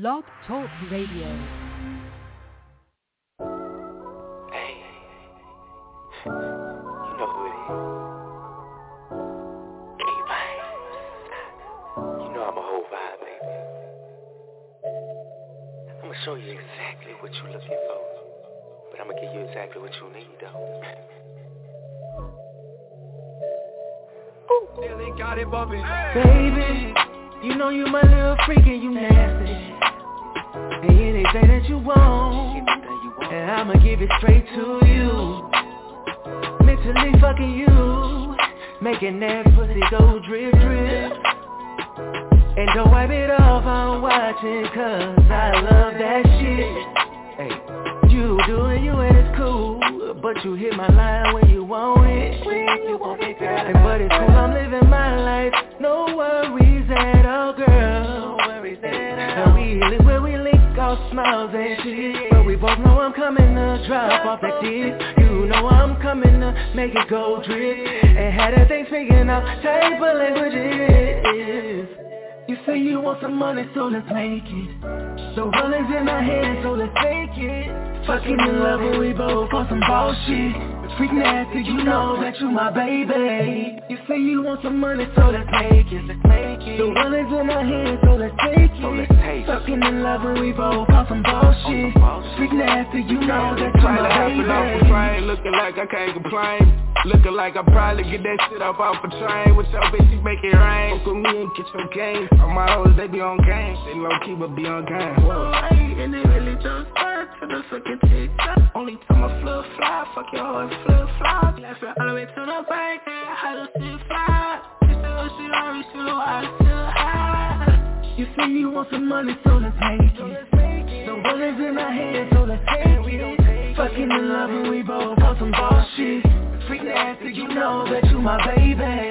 Blog Talk Radio. Hey, you know who it is. K-Bang. You know I'm a whole vibe, baby. I'm gonna show you exactly what you're looking for. But I'm gonna give you exactly what you need, though. Got it bumping. Baby, you know you my little freak and you nasty. Anything that you want, and I'ma give it straight to you. Mentally fucking you, making that pussy go drip drip. And don't wipe it off, I'm watching cause I love that shit. Hey, you doing you and it's cool, but you hit my line when you want it. When you want it, girl. And but it's cool, I'm living my life, no worries at all, girl. No worries at all. And we live smiles and shit, but we both know I'm coming to drop off that dick. You know I'm coming to make it go drip, and had that thing speaking out of languages. You say you want some money, so let's make it. The world in our hands, so let's take it. Fucking in love and we both on some bullshit. Freak nasty, you know that you my baby. You say you want some money, so let's make it. Let's make it. The world in our hands, so let's take it. So let's take it. Fucking in love and we both on some bullshit. Freak nasty, you know that you Try to my off baby. train, looking like I can't complain. Looking like I probably get that shit up off a train. With your bitch, you make it rain. Fuck with me and get your game. All my hoes, they be on game. They low key, but be on game. Whoa, and it really just start to the fucking TikTok. Only time I flip fly, fuck your hoe and flip fly. Laughing all the way to the bank, I to sit fly. You still shit on me, still I still high. You say you want some money, so let's make it. World is in our hands, so let's take it. Fucking in love and we both on some bullshit. Freak nasty, you know that you my baby.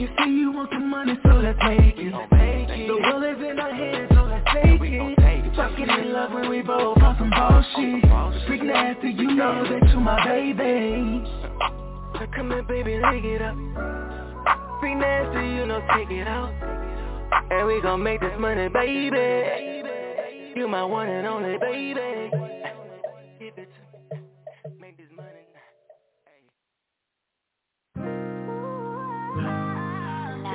You say you want some money, so let's make it. The world is in our hands, so let's take it. Fucking in love and we both on some bullshit. Freak nasty, you know that you my baby. Come here, baby, lick it up. Freak nasty, you know, take it out. And we gon' make this money, baby. You my one and only, baby.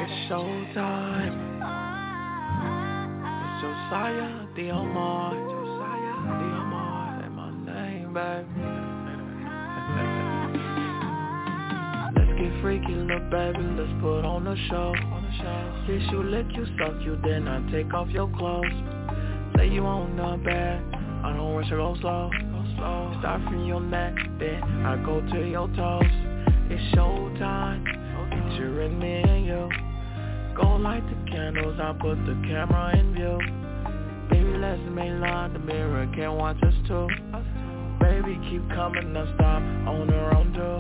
It's showtime. It's Josiah Diomar. Josiah Diomar. Say my name, baby. Let's get freaky, little baby. Let's put on the show. Kiss you, lick you, suck you, then I take off your clothes. Say you on the bed. I don't rush or go slow. Start from your neck, then I go to your toes. It's showtime. And me and you. Go light the candles, I'll put the camera in view. Baby, let's make love, the mirror can watch us too. Baby, keep coming, now stop on her own too.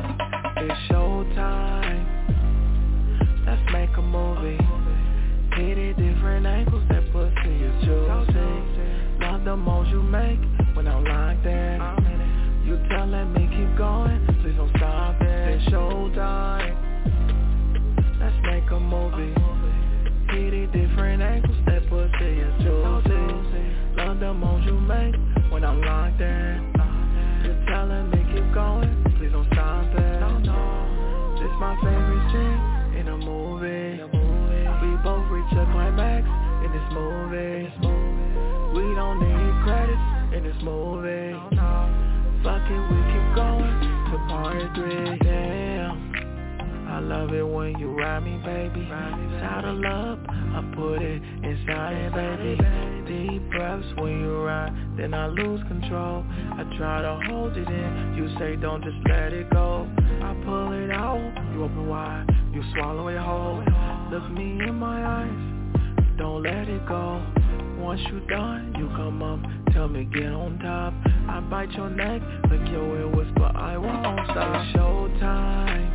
It's showtime. Let's make a movie. Hit it different angles, that pussy is juicy. Love the moves you make when I'm like that. You telling me keep going, please don't stop it. It's showtime. Let's make a movie. It different angles, that pussy is juicy. Love the moves you make when I'm like that. You telling me keep going, please don't stop it. This my favorite scene in a movie. We both reach a climax in this movie. We don't need credits in this movie. Fuck it, we keep going to part three. Love it when you ride me, baby. Saddle up, I put it inside, baby. Deep breaths when you ride, then I lose control. I try to hold it in, you say don't just let it go. I pull it out, you open wide, you swallow it whole. Look me in my eyes, don't let it go. Once you done, you come up, tell me get on top. I bite your neck, lick your ear, whisper I won't stop. Showtime.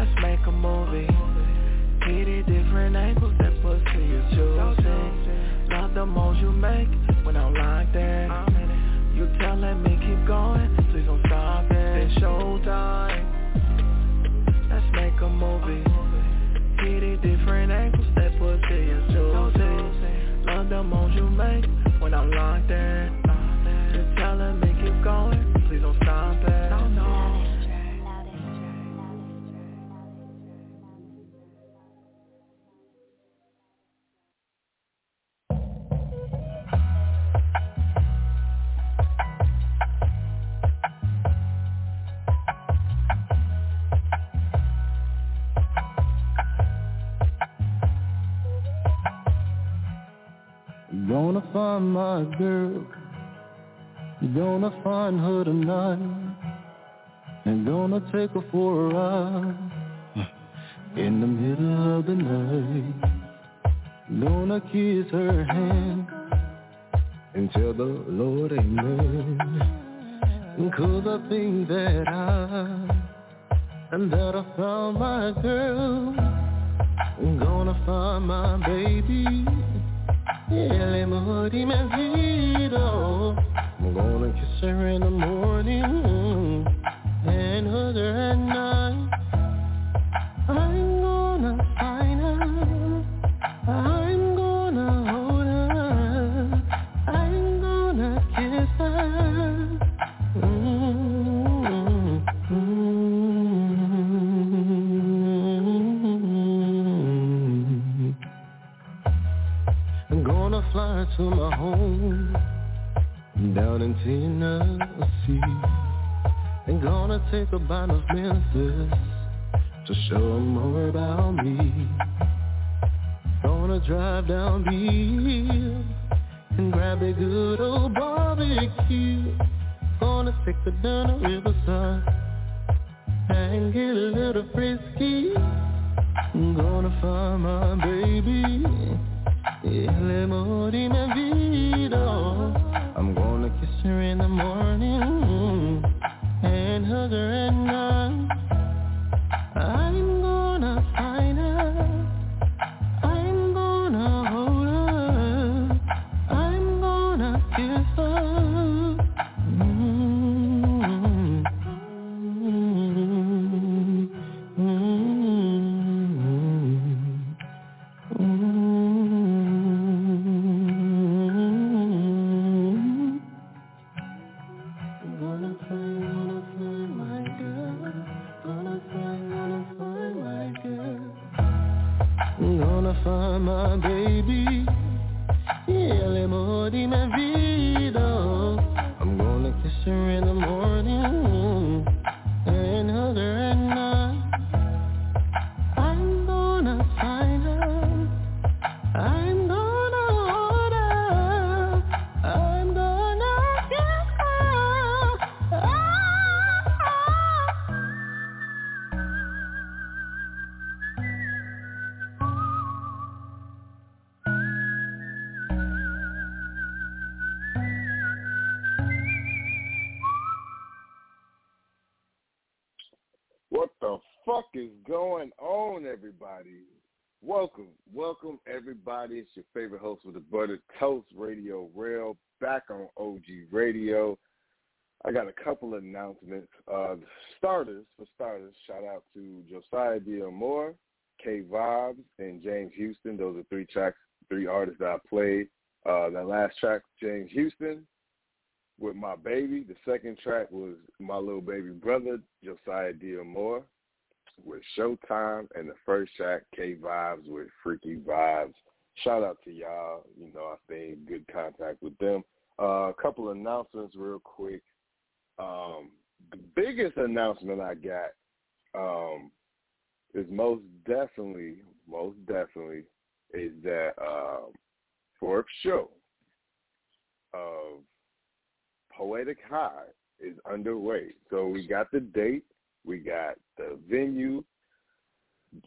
Let's make a movie. Hit it different angles, that pussy is juicy. Love the moves you make when I'm like that. You telling me keep going, please don't stop it. It's showtime. Let's make a movie. Hit it different angles, that pussy is juicy. Love the moves you make when I'm locked in. Just tell me keep going, Gonna find my girl. Gonna find her tonight. And gonna take her for a ride. In the middle of the night. Gonna kiss her hand. And tell the Lord amen. Cause I think that I, and that I found my girl. Gonna find my baby. I'm gonna kiss her in the morning take a bite of Memphis to show 'em more about me. Gonna drive down Beale and grab a good old barbecue. Gonna take the riverside and get a little frisky. I'm gonna find my baby. El amor y fuck is going on, everybody? Welcome, welcome, everybody. It's your favorite host with the Buttered Toast RadioRell back on OG Radio. I got a couple of announcements. Uh, starters, for starters, shout out to Josiah Moore, K Vibes, and James Houston. Those are three tracks, three artists that I played. Uh, that last track, James Houston, with my baby. The second track was my little baby brother, Josiah Moore, with Showtime, and the first track, K Vibes with Freaky Vibes. Shout out to y'all. You know, I stay in good contact with them. Uh, a couple announcements real quick. Um, the biggest announcement I got um, is most definitely, most definitely, is that um, show of Poetic High is underway. So we got the date, we got the venue,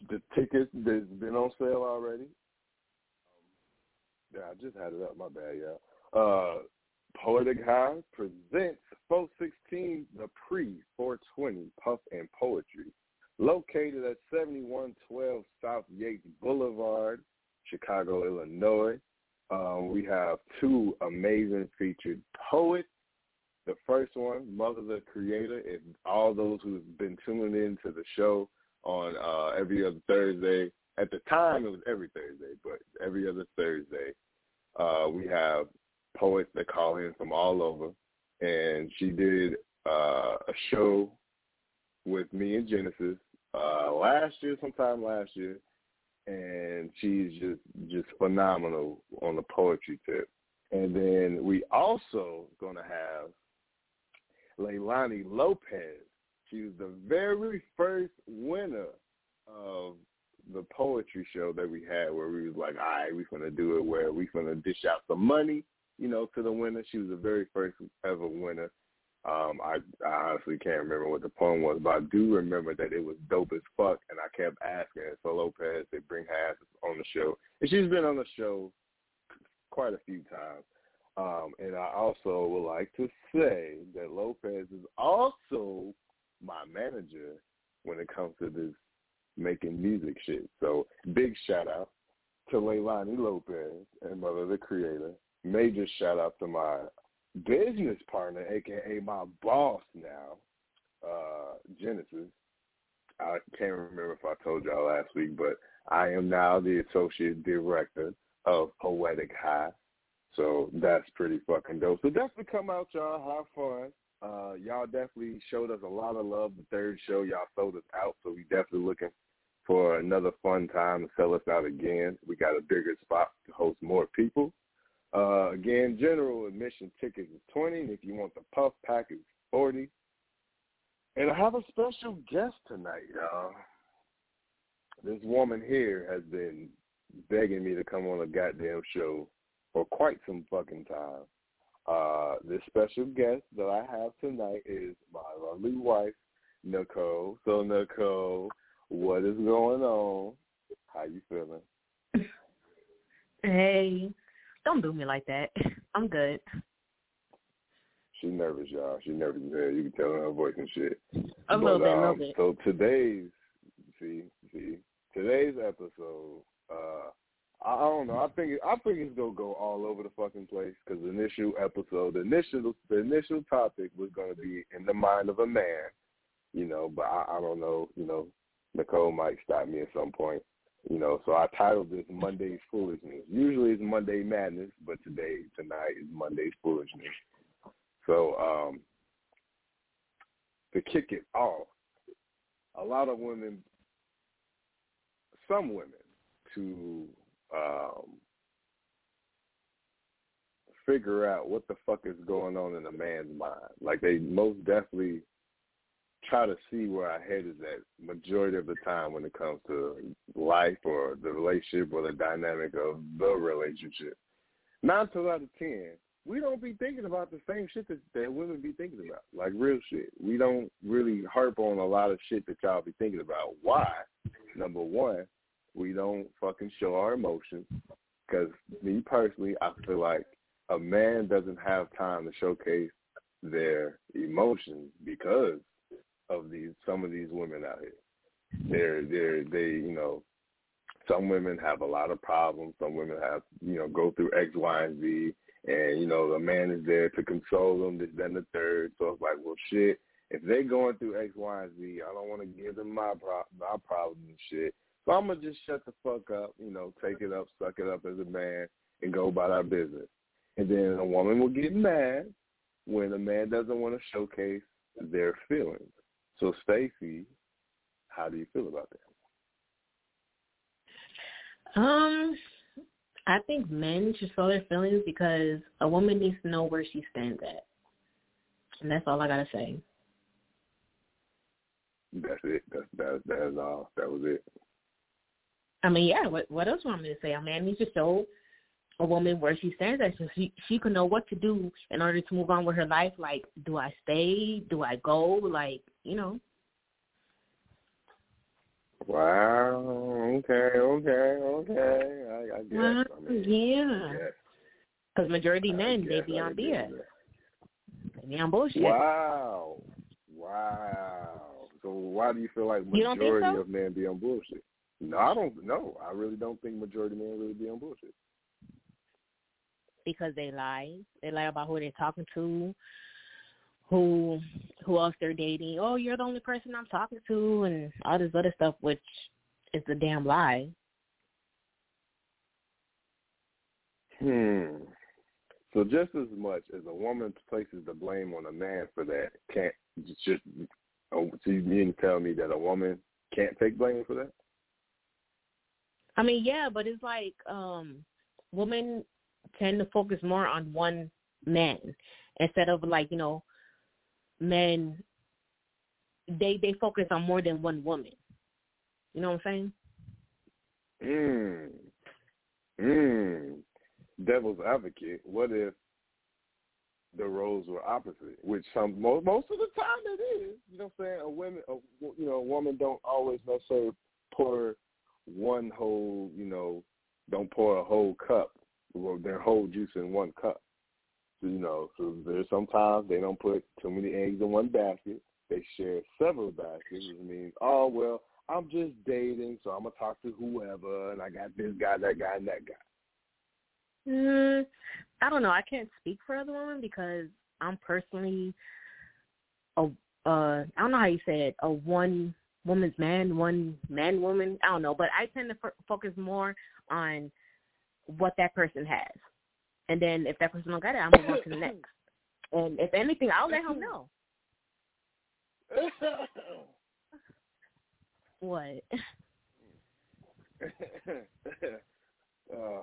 the tickets that's been on sale already. Um, yeah, I just had it up. My bad, yeah. Uh, Poetic High presents 416 the pre 420 Puff and Poetry, located at 7112 South Yates Boulevard, Chicago, Illinois. Um, we have two amazing featured poets. The first one, Mother the Creator, and all those who've been tuning in to the show on uh, every other Thursday. At the time, it was every Thursday, but every other Thursday. Uh, we have poets that call in from all over, and she did uh, a show with me and Genesis uh, last year, sometime last year, and she's just just phenomenal on the poetry tip. And then we also gonna have Leilani Lopez. She was the very first winner of the poetry show that we had where we was like, all right, we're gonna do it where we're gonna dish out some money, you know, to the winner. She was the very first ever winner. Um, I, I honestly can't remember what the poem was, but I do remember that it was dope as fuck, and I kept asking. So Lopez, they bring her on the show, and she's been on the show quite a few times. Um, and I also would like to say that Lopez is also my manager when it comes to this making music shit. So big shout out to Leilani Lopez and Mother the Creator. Major shout out to my business partner, aka my boss now, uh, Genesis. I can't remember if I told y'all last week, but I am now the associate director of Poetic High. So that's pretty fucking dope. So definitely come out, y'all. Have fun. Uh, y'all definitely showed us a lot of love. The third show, y'all sold us out. So we definitely looking for another fun time to sell us out again. We got a bigger spot to host more people. Uh, again, general admission tickets is 20 and if you want the puff pack, it's 40 And I have a special guest tonight, y'all. This woman here has been begging me to come on a goddamn show for quite some fucking time. Uh, this special guest that I have tonight is my lovely wife, Nicole. So, Nicole, what is going on? How you feeling? Hey, don't do me like that. I'm good. She's nervous, y'all. She's nervous as hell. You can tell in her voice and shit. A but, little bit, a um, little bit. So today's, see, see, today's episode, uh, I, don't know. I think I think it's gonna go all over the fucking place because the initial episode, the initial, the initial topic was gonna be in the mind of a man, you know. But I, I don't know, you know. Nicole might stop me at some point. You know, so I titled this Monday's Foolishness. Usually it's Monday Madness, but today, tonight is Monday's Foolishness. So, um, to kick it off, a lot of women, some women, to um, figure out what the fuck is going on in a man's mind. Like they most definitely try to see where our head is at majority of the time when it comes to life or the relationship or the dynamic of the relationship. Nine times out of ten, we don't be thinking about the same shit that, that women be thinking about, like real shit. We don't really harp on a lot of shit that y'all be thinking about. Why? Number one, we don't fucking show our emotions. Because me personally, I feel like a man doesn't have time to showcase their emotions because of these some of these women out here. They're they're they you know some women have a lot of problems. Some women have you know go through X, Y, and Z, and you know the man is there to console them. This, then the third. So it's like, well, shit. If they're going through X, Y, and Z, I don't want to give them my pro- my problems and shit. So I'm gonna just shut the fuck up. You know, take it up, suck it up as a man, and go about our business. And then a woman will get mad when a man doesn't want to showcase their feelings. So, Stacy, how do you feel about that? Um, I think men should show their feelings because a woman needs to know where she stands at, and that's all I gotta say. That's it. That's that. That's all. That was it. I mean, yeah. What what else want me to say? A man needs to show a woman where she stands at so she she can know what to do in order to move on with her life. Like, do I stay? Do I go? Like, you know. Wow. Okay. Okay. Okay. I, I guess. I mean, yeah. Because majority men they be on BS. They be on bullshit. Wow. Wow. So why do you feel like majority so? of men be on bullshit? No, I don't. No, I really don't think majority men really be on bullshit because they lie. They lie about who they're talking to, who who else they're dating. Oh, you're the only person I'm talking to, and all this other stuff, which is a damn lie. Hmm. So just as much as a woman places the blame on a man for that, can't just oh, so you mean to tell me that a woman can't take blame for that? I mean, yeah, but it's like um women tend to focus more on one man instead of like, you know, men they they focus on more than one woman. You know what I'm saying? Mm. Mm devil's advocate, what if the roles were opposite? Which some most, most of the time it is. You know what I'm saying? A women, a, you know, a woman don't always necessarily pour one whole, you know, don't pour a whole cup, or their whole juice in one cup. So, you know, so there's sometimes they don't put too many eggs in one basket. They share several baskets, which means, oh well, I'm just dating, so I'm gonna talk to whoever, and I got this guy, that guy, and that guy. Mm, I don't know. I can't speak for other women because I'm personally a uh I don't know how you say it a one woman's man, one man woman. I don't know, but I tend to f- focus more on what that person has, and then if that person don't got it, I'll move on to the next. And if anything, I'll let him know. what? uh.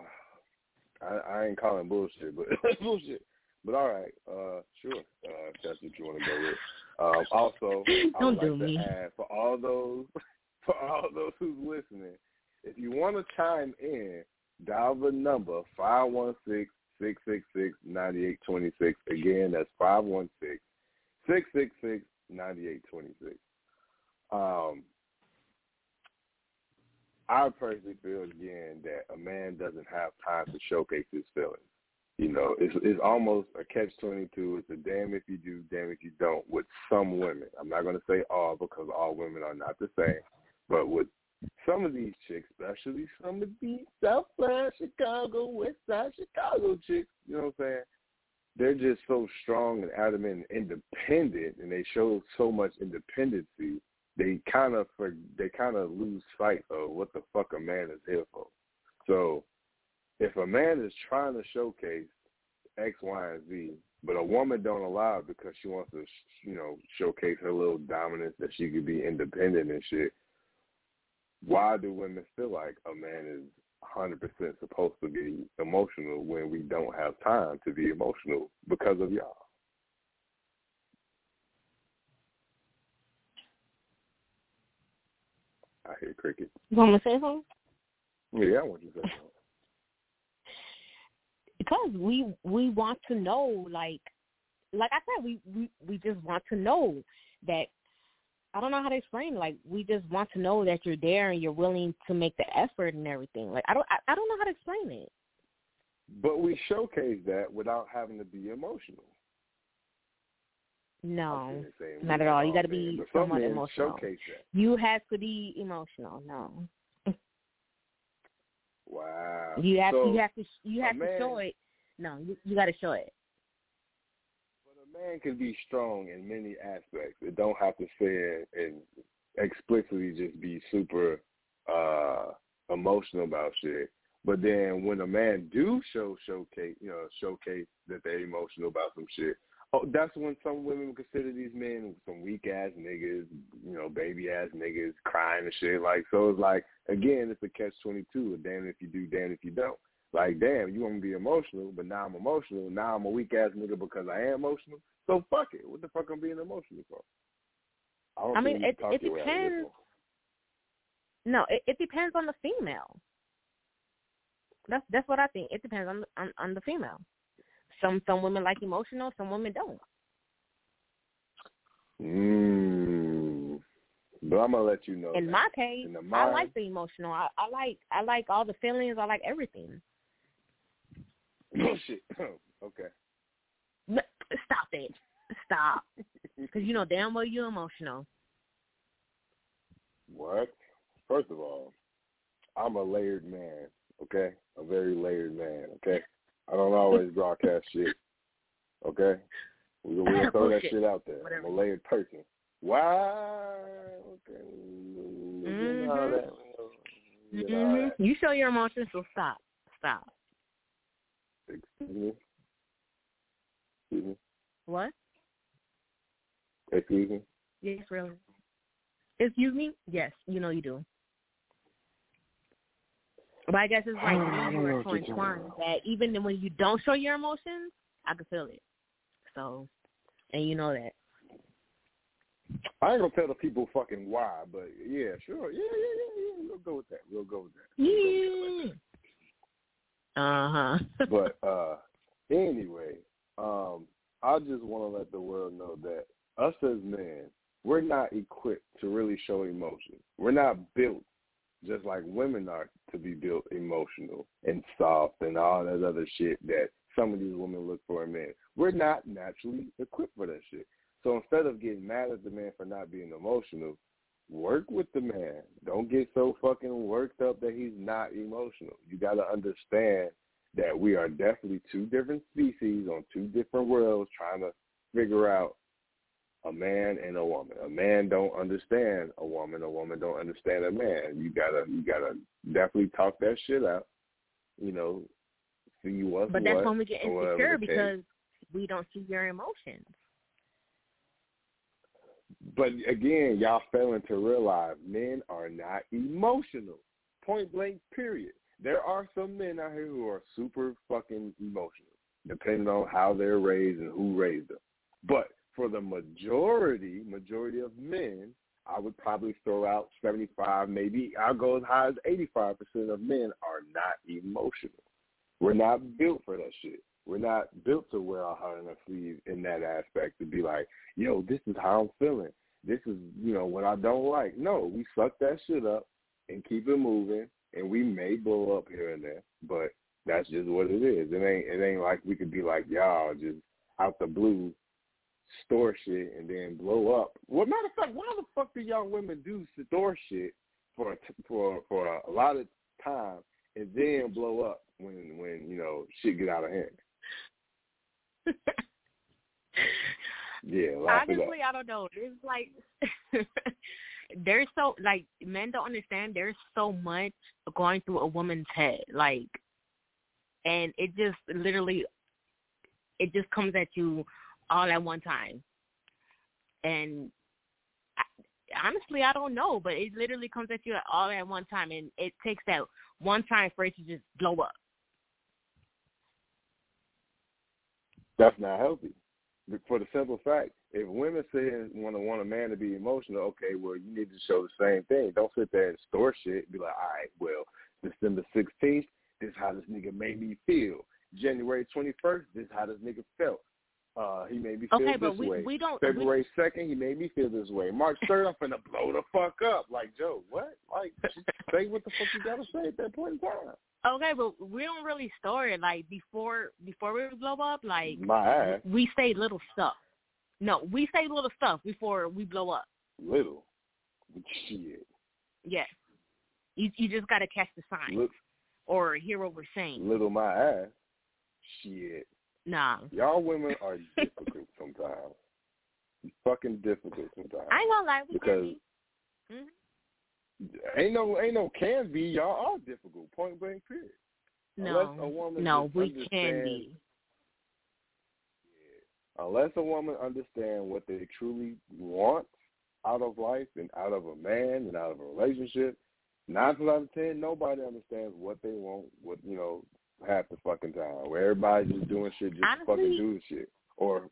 I, I ain't calling bullshit, but bullshit. But all right, uh, sure. Uh, if that's what you want to go with. Um, also, I would like to add for all those for all those who's listening, if you want to chime in, dial the number five one six six six six ninety eight twenty six. Again, that's five one six six six six ninety eight twenty six. Um, I personally feel again that a man doesn't have time to showcase his feelings. You know, it's it's almost a catch twenty two. It's a damn if you do, damn if you don't. With some women, I'm not to say all because all women are not the same, but with some of these chicks, especially some of these Southside Chicago, West Side Chicago chicks, you know what I'm saying? They're just so strong and adamant and independent, and they show so much independency they kind of for they kind of lose sight of what the fuck a man is here for. So if a man is trying to showcase X, Y, and Z, but a woman don't allow it because she wants to, you know, showcase her little dominance that she could be independent and shit. Why do women feel like a man is 100% supposed to be emotional when we don't have time to be emotional because of y'all? I hear cricket. You want me to say something? Yeah, I want you to say something. Because we we want to know, like, like I said, we we we just want to know that. I don't know how to explain. Like, we just want to know that you're there and you're willing to make the effort and everything. Like, I don't I, I don't know how to explain it. But we showcase that without having to be emotional. No, not at all. You got to be somewhat emotional. You have to be emotional. No. Wow. You have so you have to you have to man, show it. No, you, you got to show it. But a man can be strong in many aspects. It don't have to say and explicitly just be super uh emotional about shit. But then when a man do show showcase, you know, showcase that they're emotional about some shit, Oh, that's when some women would consider these men some weak ass niggas, you know, baby ass niggas crying and shit. Like, so it's like, again, it's a catch twenty two. Damn if you do, damn if you don't. Like, damn, you want to be emotional, but now I'm emotional. Now I'm a weak ass nigga because I am emotional. So fuck it. What the fuck I'm being emotional for? I, I mean, it it depends. No, it, it depends on the female. That's that's what I think. It depends on on, on the female. Some some women like emotional, some women don't. Mm. But I'm gonna let you know. In that. my case, In I like the emotional. I, I like I like all the feelings. I like everything. Bullshit. okay. Stop it. Stop. Because you know damn well you're emotional. What? First of all, I'm a layered man. Okay, a very layered man. Okay. I don't always broadcast shit. Okay? We're going to throw that shit out there. Whatever. I'm a layered person. Wow. Okay. Mm-hmm. mm-hmm. You show your emotions, so stop. Stop. Excuse me. Excuse me. What? Excuse me. Yes, really. Excuse me? Yes, you know you do. But I guess it's like I you don't know what so you're talking entwined about. that even when you don't show your emotions, I can feel it. So, and you know that. I ain't gonna tell the people fucking why, but yeah, sure, yeah, yeah, yeah, yeah. We'll go with that. We'll go with that. We'll go with that. Uh huh. but uh anyway, um, I just want to let the world know that us as men, we're not equipped to really show emotion. We're not built just like women are to be built emotional and soft and all that other shit that some of these women look for in men. We're not naturally equipped for that shit. So instead of getting mad at the man for not being emotional, work with the man. Don't get so fucking worked up that he's not emotional. You got to understand that we are definitely two different species on two different worlds trying to figure out a man and a woman. A man don't understand a woman. A woman don't understand a man. You gotta you gotta definitely talk that shit out. You know, see you what's But what. that's when we get insecure because we don't see your emotions. But again, y'all failing to realize men are not emotional. Point blank, period. There are some men out here who are super fucking emotional, depending on how they're raised and who raised them. But for the majority, majority of men, I would probably throw out 75, maybe I'll go as high as 85% of men are not emotional. We're not built for that shit. We're not built to wear our heart on our sleeve in that aspect to be like, yo, this is how I'm feeling. This is, you know, what I don't like. No, we suck that shit up and keep it moving, and we may blow up here and there, but that's just what it is. It ain't it ain't like we could be like y'all just out the blue store shit and then blow up. Well, matter of fact, why the fuck do y'all women do store shit for for for a lot of time and then blow up when when you know shit get out of hand? Yeah. Honestly, I don't know. It's like there's so like men don't understand. There's so much going through a woman's head, like, and it just literally, it just comes at you all at one time. And I, honestly, I don't know, but it literally comes at you all at one time, and it takes that one time for it to just blow up. That's not healthy. For the simple fact, if women say want to want a man to be emotional, okay, well, you need to show the same thing. Don't sit there and store shit. Be like, all right, well, December 16th, this is how this nigga made me feel. January 21st, this is how this nigga felt. Uh, he made me feel Okay, this but we way. we don't. February 2nd, he made me feel this way. March 3rd, I'm finna blow the fuck up. Like, Joe, what? Like, say what the fuck you gotta say at that point in time. Okay, but we don't really store it like before before we blow up. Like My ass, we say little stuff. No, we say little stuff before we blow up. little. Shit. Yes, you you just gotta catch the signs Look, or hear what we're saying. little my ass. Shit. Nah, Y'all women are difficult sometimes. Fucking difficult sometimes. I ain't gonna lie, we Because- can be. Mhm. Ain't no ain't no can be. Y'all are difficult. Point blank period. Unless a No, woman no, we can be. Unless a woman understands what they truly want out of life and out of a man and out of a relationship, nine times out of ten, nobody understands what they want. What you know, half the fucking time, where everybody's just doing shit just fucking Honestly- do the shit. Or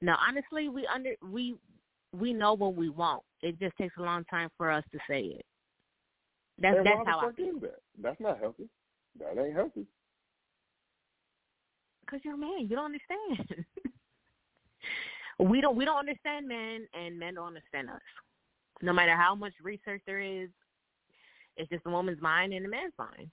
No, honestly, we under we we know what we want. It just takes a long time for us to say it. That's that's how I feel. that? That's not healthy. That ain't healthy. Cause you're a man, you don't understand. we don't we don't understand men, and men don't understand us. No matter how much research there is, it's just a woman's mind and a man's mind.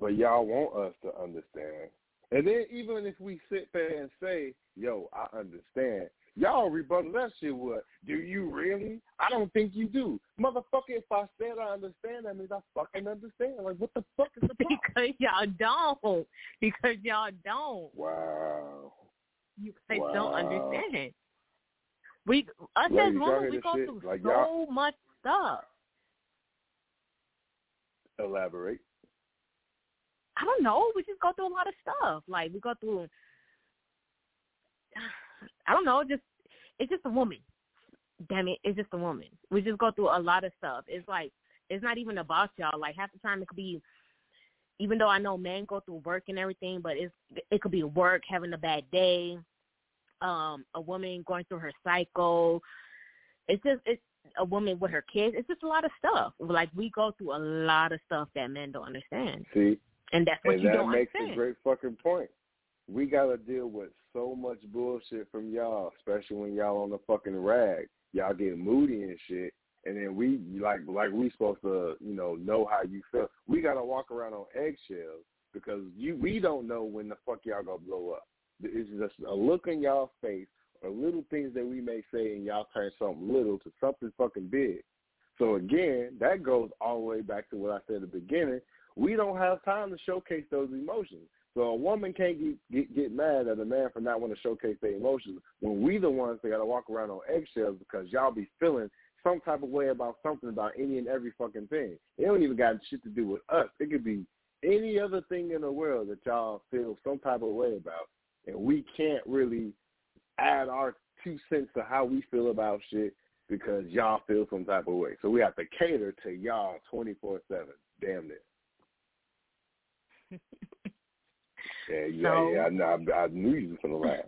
But y'all want us to understand. And then even if we sit there and say, yo, I understand, y'all rebuttal that shit with, do you really? I don't think you do. Motherfucker, if I said I understand, that means I fucking understand. Like, what the fuck is the problem? because y'all don't. Because y'all don't. wow. You guys Wow. don't understand. We us Ladies, as women, we go shit? through Like, so much stuff. Elaborate. I don't know. We just go through a lot of stuff. Like we go through. I don't know. Just it's just a woman. Damn it, it's just a woman. We just go through a lot of stuff. It's like it's not even about y'all. Like half the time it could be. Even though I know men go through work and everything, but it's it could be work, having a bad day, um, a woman going through her cycle. It's just it's a woman with her kids. It's just a lot of stuff. Like we go through a lot of stuff that men don't understand. See, and that's what and you that don't makes understand. a great fucking point. We gotta deal with so much bullshit from y'all, especially when y'all on the fucking rag. Y'all get moody and shit, and then we like like we supposed to you know know how you feel. We gotta walk around on eggshells because you we don't know when the fuck y'all gonna blow up. It's just a look in y'all face or little things that we may say and y'all turn something little to something fucking big. So again, that goes all the way back to what I said at the beginning. We don't have time to showcase those emotions. So a woman can't get, get get mad at a man for not wanting to showcase their emotions when we the ones that got to walk around on eggshells because y'all be feeling some type of way about something about any and every fucking thing. It don't even got shit to do with us. It could be any other thing in the world that y'all feel some type of way about, and we can't really add our two cents to how we feel about shit because y'all feel some type of way. So we have to cater to y'all twenty four seven. Damn it. Yeah, yeah, No. yeah. I, know- I, I knew you was gonna laugh.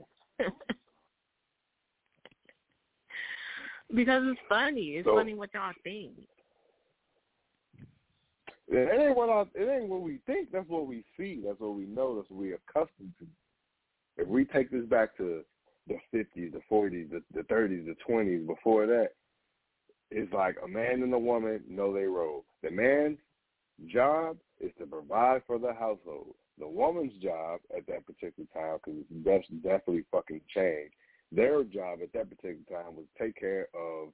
because it's funny. It's So- funny what y'all think. It ain't what I, it ain't what we think. That's what we see. That's what we know. That's what we're accustomed to. If we take this back to the fifties, the forties, the the thirties, the twenties, before that, it's like a man and a woman know they role. The man's job is to provide for the household. The woman's job at that particular time, because that's definitely fucking changed. Their job at that particular time was take care of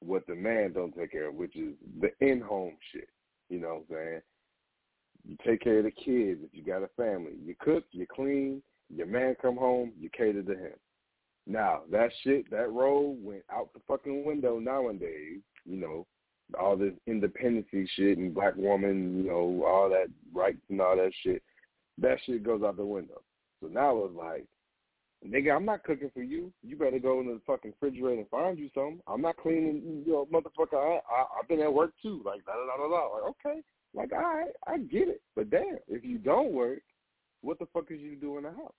what the man don't take care of, which is the in-home shit. You know what I'm saying? You take care of the kids if you got a family. You cook, you clean, your man come home, you cater to him. Now, that shit, that role went out the fucking window nowadays, you know, all this independency shit and black woman, you know, all that rights and all that shit. That shit goes out the window. So now it's like, nigga, I'm not cooking for you. You better go in the fucking refrigerator and find you something. I'm not cleaning, you know, motherfucker. I, I I've been at work too. Like da da da da da. Like okay, like all right, I get it. But damn, if you don't work, what the fuck is you doing in the house?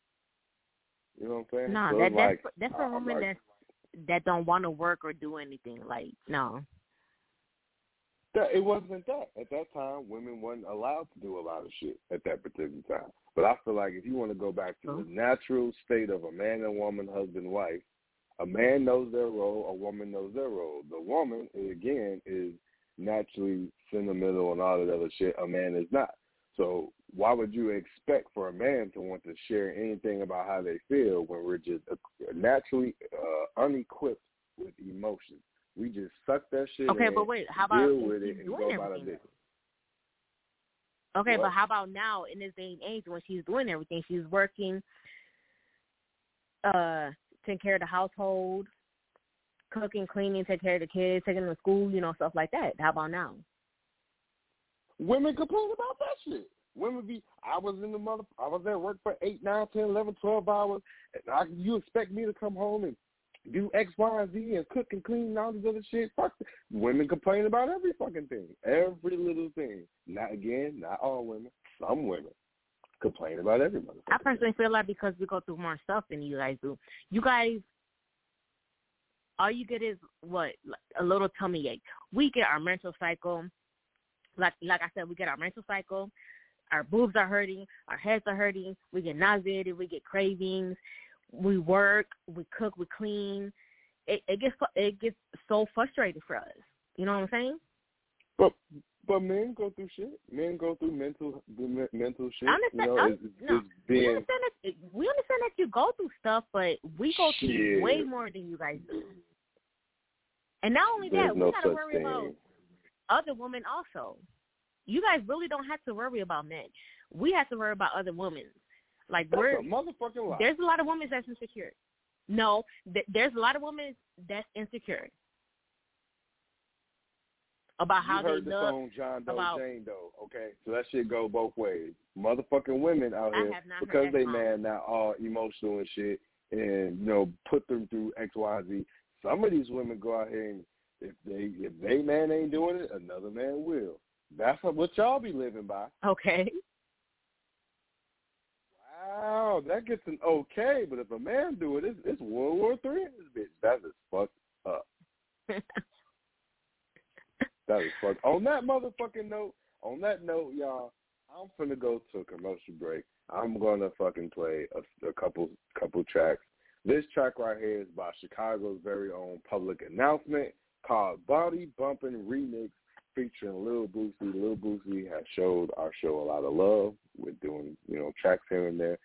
You know what I'm saying? No, so that that's like, that's I'm woman like, that that don't want to work or do anything. Like no. That, it wasn't that. At that time, women weren't allowed to do a lot of shit at that particular time. But I feel like if you want to go back to the natural state of a man and woman, husband, wife, a man knows their role, a woman knows their role. The woman, again, is naturally sentimental and all that other shit. A man is not. So why would you expect for a man to want to share anything about how they feel when we're just naturally uh, unequipped with emotions? We just suck that shit Okay, in, but wait, how about deal with it, and doing go about everything? Okay, What? but how about now in this day and age when she's doing everything? She's working, uh, taking care of the household, cooking, cleaning, taking care of the kids, taking them to school, you know, stuff like that. How about now? Women complain about that shit. Women be, I was in the mother, I was at work for eight, nine, ten, eleven, twelve hours, and I, you expect me to come home and do X, Y, and Z and cook and clean and all this other shit? Fuck. Women complain about every fucking thing, every little thing. Not again, not all women. Some women complain about every motherfucking I personally feel like because we go through more stuff than you guys do. You guys, all you get is what a little tummy ache. We get our menstrual cycle, like like I said, we get our menstrual cycle. Our boobs are hurting, our heads are hurting. We get nauseated, we get cravings. We work, we cook, we clean. It, it gets it gets so frustrating for us. You know what I'm saying? But but men go through shit. Men go through mental mental shit. I understand. You know, it's, it's no, We understand that we understand that you go through stuff, but we go through way more than you guys do. And not only there's that, no we gotta worry thing. about other women also. You guys really don't have to worry about men. We have to worry about other women. Like That's we're motherfucking lie. there's a lot of women that's insecure. No, th- there's a lot of women that's insecure. about how you heard they the love song John Doe about- Jane Doe, okay? So that shit go both ways. Motherfucking women out here because they song. man now all emotional and shit and you know put them through X Y Z. Some of these women go out here and if they if they man ain't doing it, another man will. That's what y'all be living by. Okay. Wow, that gets an okay, but if a man do it, it's, it's World War Three this bitch. That is fucked up. That is fucked. On that motherfucking note, on that note, y'all, I'm finna go to a commercial break. I'm gonna fucking play a, a couple couple tracks. This track right here is by Chicago's very own Public Announcement called Body Bumpin' Remix featuring Lil Boosie. Lil Boosie has showed our show a lot of love We're doing, you know, tracks here and there.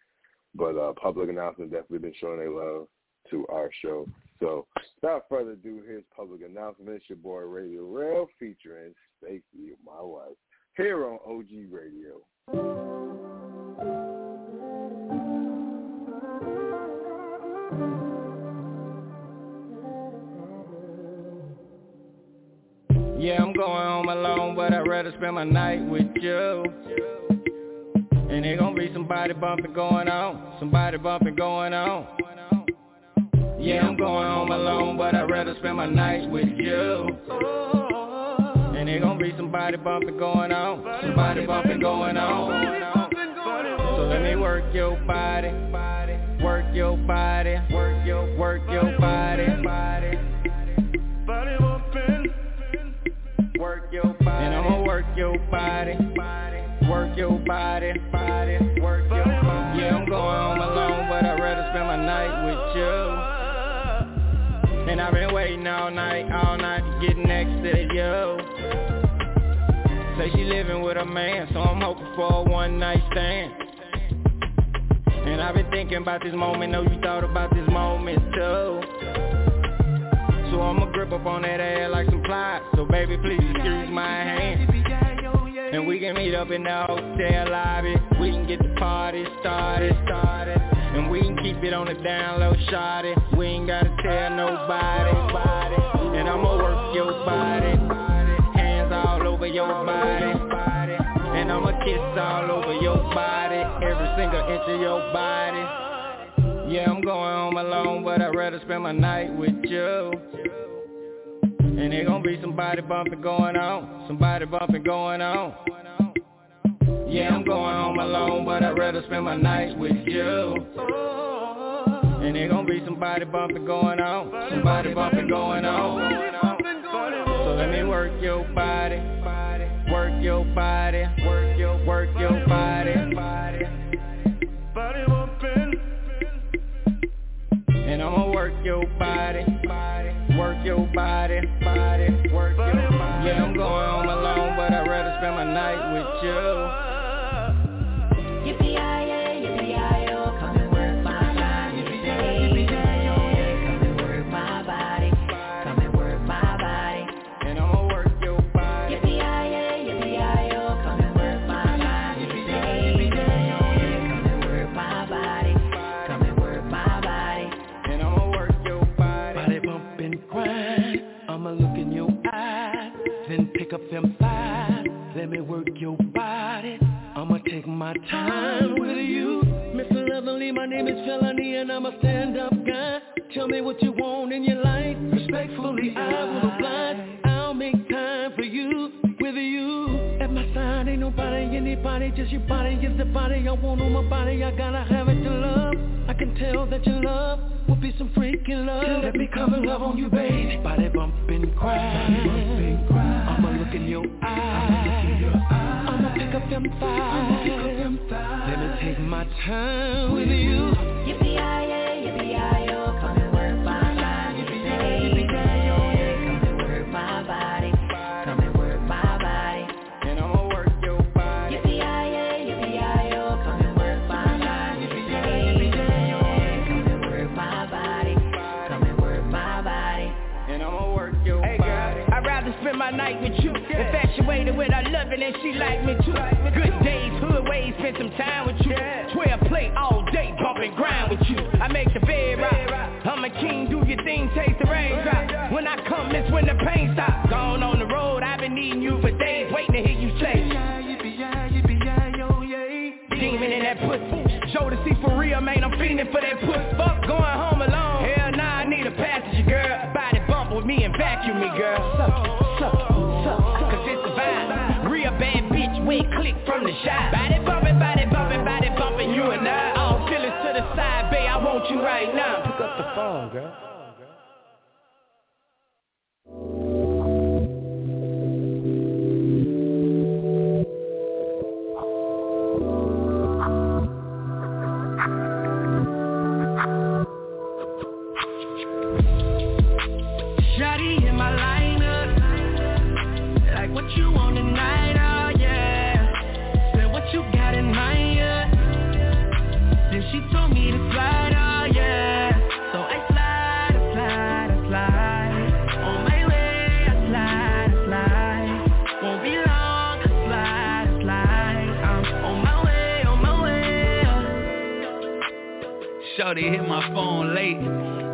But uh Public Announcement definitely been showing their love to our show. So without further ado, here's Public Announcement. It's your boy RadioRell featuring Stacey, my wife, here on OG Radio. Going home alone, but I'd rather spend my night with you. And there gonna be somebody bumping going on, somebody bumping going on. Yeah, I'm going home alone, but I'd rather spend my night with you. And there gonna be somebody bumping going on, somebody bumping going on. So let me work your body, work your body, work your, work your. Body your body, work your body, body, work your body. Yeah, I'm going home alone, but I'd rather spend my night with you. And I've been waiting all night, all night to get next to you. Say she living with a man, so I'm hoping for a one night stand. And I've been thinking about this moment, know you thought about this moment too. So I'ma grip up on that ass like some plies. So baby, please excuse my hand. And we can meet up in the hotel lobby. We can get the party started, started. And we can keep it on the down low, shawty. We ain't gotta tell nobody. And I'ma work your body. Hands all over your body. And I'ma kiss all over your body. Every single inch of your body. Yeah, I'm going home alone, but I'd rather spend my night with you. And there gonna be somebody bumping going on, somebody bumping going on. Yeah, I'm going home alone, but I'd rather spend my nights with you. And there gonna be somebody bumping going on, somebody bumping going on. So let me work your body, work your body, work your, work your body. Body. And I'ma work your body, work your body, body, work your body. Yeah, I'm going home alone, but I'd rather spend my night with you.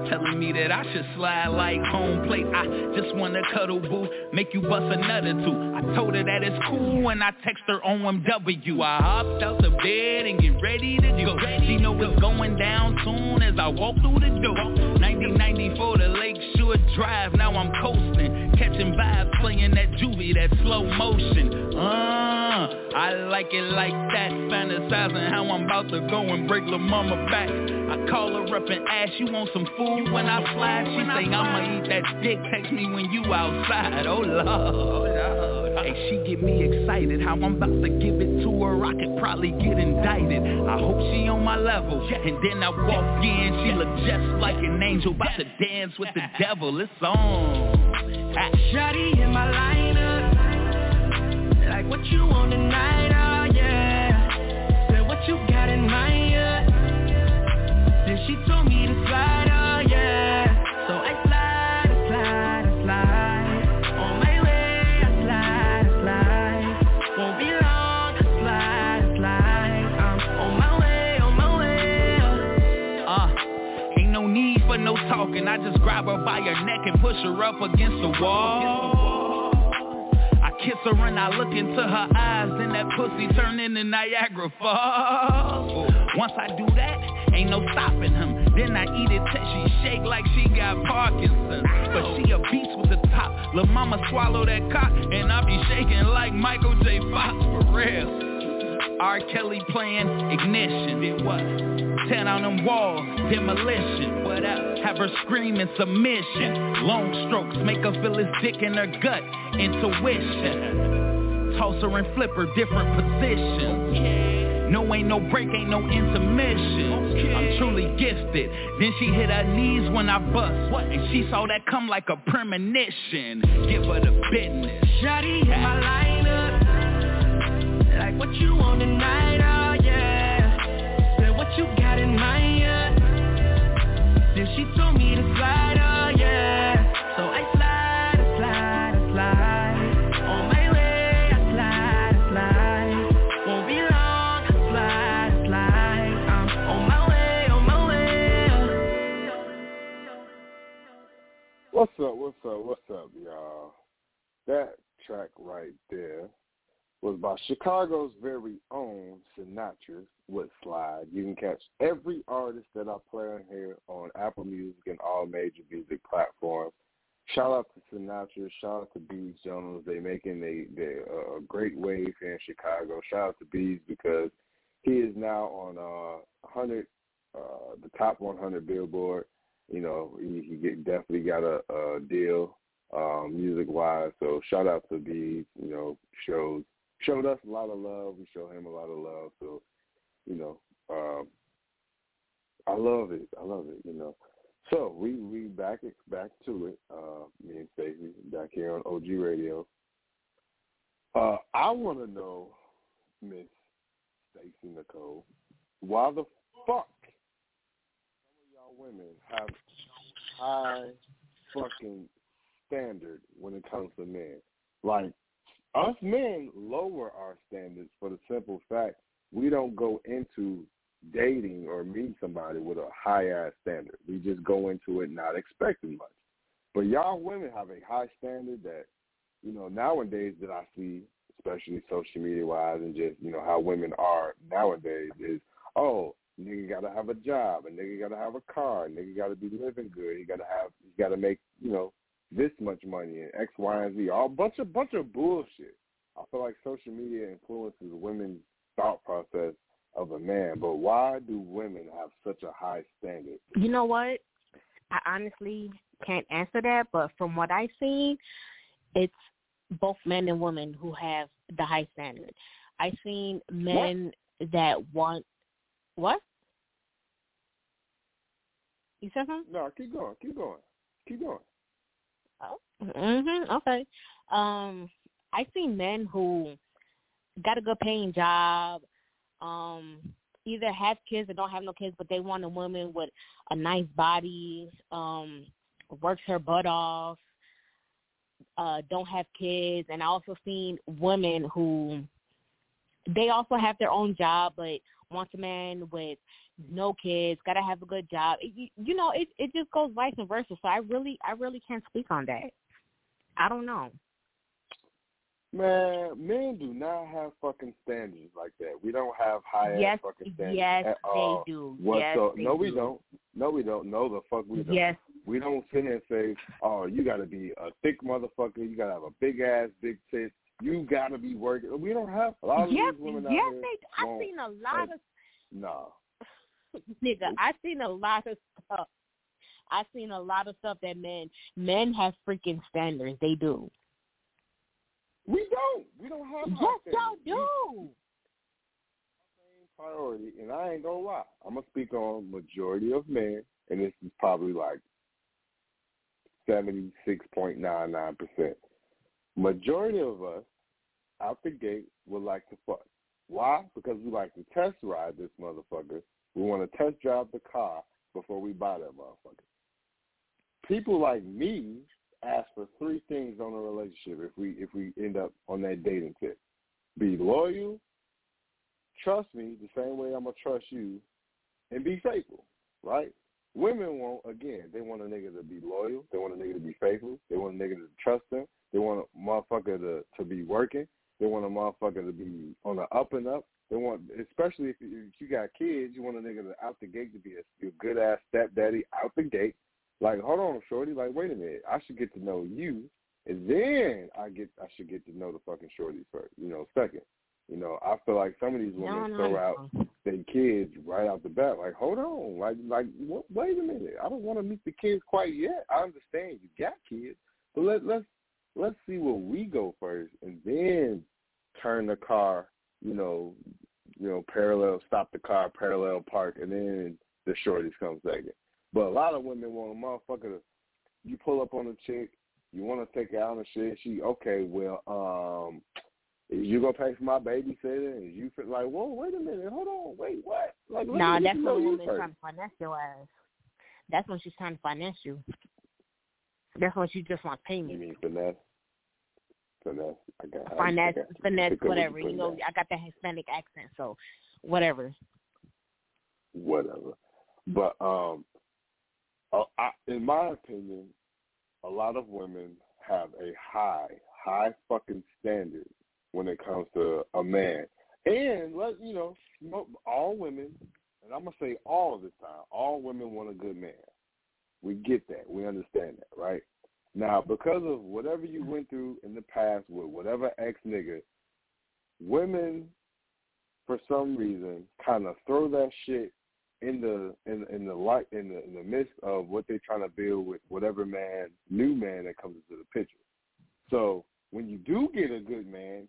Telling me that I should slide like home plate. I just wanna cuddle boo, make you bust another two. I told her that it's cool when I text her OMW I hopped out the bed and get ready to go. She know it's going down soon as I walk through the door. 1994 to Lakeshore Drive, now I'm coasting Catching vibes, playing that juvie, that slow motion. Uh, I like it like that. Fantasizing how I'm about to go and break La Mama back. I call her up and ask, you want some food when I slide? She say, I'ma eat that dick, text me when you outside. Oh Lord, Hey, she get me excited. How I'm about to give it to her. I could probably get indicted. I hope she on my level. And then I walk in. She look just like an angel. About to dance with the devil. It's on Shawty in my lineup. Like what you want tonight, oh yeah. What you got in mind, yeah. Then she told I just grab her by her neck and push her up against the wall. I kiss her and I look into her eyes, then that pussy turn into Niagara Falls. Once I do that, ain't no stopping him. Then I eat it till she shake like she got Parkinson's. But she a beast with the top. Lil' mama swallow that cock, and I be shaking like Michael J. Fox for real. R. Kelly playing ignition. Did what? Ten on them walls, demolition. What up? Have her screaming submission. Long strokes make her feel his dick in her gut. Intuition. Toss her and flip her different positions. No ain't no break, ain't no intermission. I'm truly gifted. Then she hit her knees when I bust. And she saw that come like a premonition. Give her the business. Shawty in my lineup Like what you want tonight, oh yeah Said what you got in mind, yeah Then she told me to slide, oh yeah So I slide, I slide, I slide On my way, I slide, I slide Won't be long, I slide, I slide I'm on my way, on my way What's up? What's up? What's up, y'all? That track right there was by Chicago's very own Sinatra with Slide. You can catch every artist that I play on here on Apple Music and all major music platforms. Shout out to Sinatra. Shout out to Bees Jones. They making a, they, a great wave here in Chicago. Shout out to Bees because he is now on uh, 100, uh, the top 100 Billboard. You know, he, he get, definitely got a, a deal um, music wise. So shout out to Bees. You know, shows showed us a lot of love. We show him a lot of love. So, you know, um, I love it. I love it. You know. So we we back it back to it. Uh, me and Stacey back here on OG Radio. Uh, I want to know, Miss Stacey Nicole, why the fuck some of y'all women have high fucking standard when it comes to men? Like us men lower our standards for the simple fact we don't go into dating or meet somebody with a high ass standard. We just go into it not expecting much. But y'all women have a high standard that, you know, nowadays that I see, especially social media wise, and just you know how women are nowadays is oh nigga got to have a job, a nigga got to have a car, a nigga got to be living good, he got to have, he got to make you know this much money and X, Y, and Z, all bunch of bunch of bullshit. I feel like social media influences women's thought process of a man, but why do women have such a high standard? You know what? I honestly can't answer that, but from what I've seen, it's both men and women who have the high standard. I've seen men what? that want what? You said something? No, keep going, keep going, keep going. Oh, mhm. Okay. Um, I've seen men who got a good paying job, um, either have kids or don't have no kids, but they want a woman with a nice body, um, works her butt off, uh, don't have kids, and I also seen women who they also have their own job, but wants a man with no kids, gotta have a good job. You, you know, it it just goes vice versa. So I really, I really can't speak on that. I don't know. Man, men do not have fucking standards like that. We don't have high yes, ass fucking standards. Yes, at all. they do. What yes, so, no, do. we don't. No, we don't. No, the fuck we don't. Yes. We don't sit here and say, "Oh, you got to be a thick motherfucker. You got to have a big ass, big tits. You got to be working." We don't have a lot of yes, these women yes, out here. they. I've seen a lot Like, of No. Nigga. I've seen a lot of stuff. I've seen a lot of stuff that men men have freaking standards. They do. We don't. We don't have Yes, y'all do. Priority, and I ain't gonna lie. I'm gonna speak on majority of men, and this is probably like seventy six point nine nine percent. Majority of us out the gate would like to fuck. Why? Because we like to test ride this motherfucker. We want to test drive the car before we buy that motherfucker. People like me ask for three things on a relationship if we if we end up on that dating tip. Be loyal, trust me the same way I'm gonna trust you, and be faithful, right? Women want again, they want a nigga to be loyal, they want a nigga to be faithful, they want a nigga to trust them, they want a motherfucker to, to be working, they want a motherfucker to be on the up and up. They want, especially if you, if you got kids, you want a nigga to out the gate to be a, a good ass stepdaddy out the gate. Like, hold on, shorty. Like, wait a minute. I should get to know you, and then I get I should get to know the fucking shorties first. You know, second. You know, I feel like some of these women No, no, throw no. out their kids right out the bat. Like, hold on, like, like, what, wait a minute. I don't want to meet the kids quite yet. I understand you got kids, but let let's let's see where we go first, and then turn the car. You know, you know, parallel, stop the car, parallel park, and then the shorties come second. But a lot of women want a motherfucker to, you pull up on a chick, you want to take her out and shit, she, okay, well, um, is you going to pay for my babysitter? And you feel like, whoa, wait a minute, hold on, wait, what? Like, let Nah, that's when a woman's trying to finesse your ass. That's when she's trying to finesse you. That's when she just wants You payment. mean finesse? Finesse. I got I Finesse, got- finesse, pick up what whatever. you know, down. I got that Hispanic accent, so whatever. whatever. But um, uh, I, in my opinion, a lot of women have a high, high fucking standard when it comes to a man. And let you know, all women, and I'm gonna say all this time, all women want a good man. We get that. We understand that, right? Now, because of whatever you went through in the past with whatever ex nigga, women, for some reason, kind of throw that shit in the in in the light in the in the midst of what they're trying to build with whatever man new man that comes into the picture. So when you do get a good man,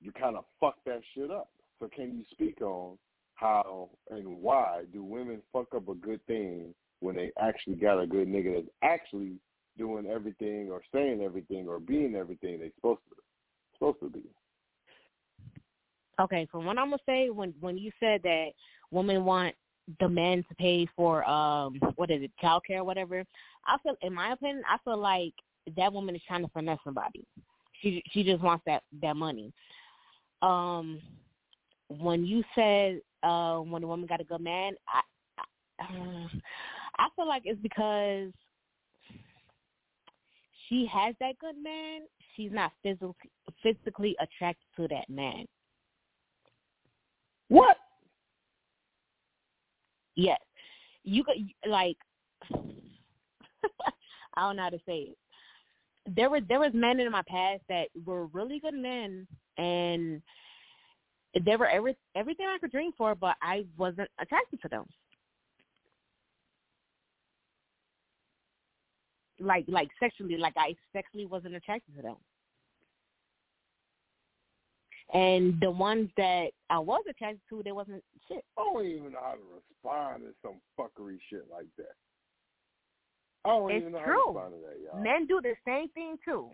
you kind of fuck that shit up. So can you speak on how and why do women fuck up a good thing when they actually got a good nigga that's actually doing everything or saying everything or being everything they supposed to supposed to be? Okay, so what I'm gonna say when when you said that women want the men to pay for um what is it child care or whatever, I feel in my opinion I feel like that woman is trying to finesse somebody. She she just wants that that money. Um, when you said uh when a woman got a good man, I I, uh, I feel like it's because she has that good man. she's not physically physically attracted to that man. What? Yes, you could like. I don't know how to say it. There was there was men in my past that were really good men, and they were every everything I could dream for, but I wasn't attracted to them. Like like sexually, like I sexually wasn't attracted to them. And the ones that I was attracted to, they wasn't shit. I don't even know how to respond to some fuckery shit like that. I don't It's even know true. how to respond to that, y'all. Men do the same thing too.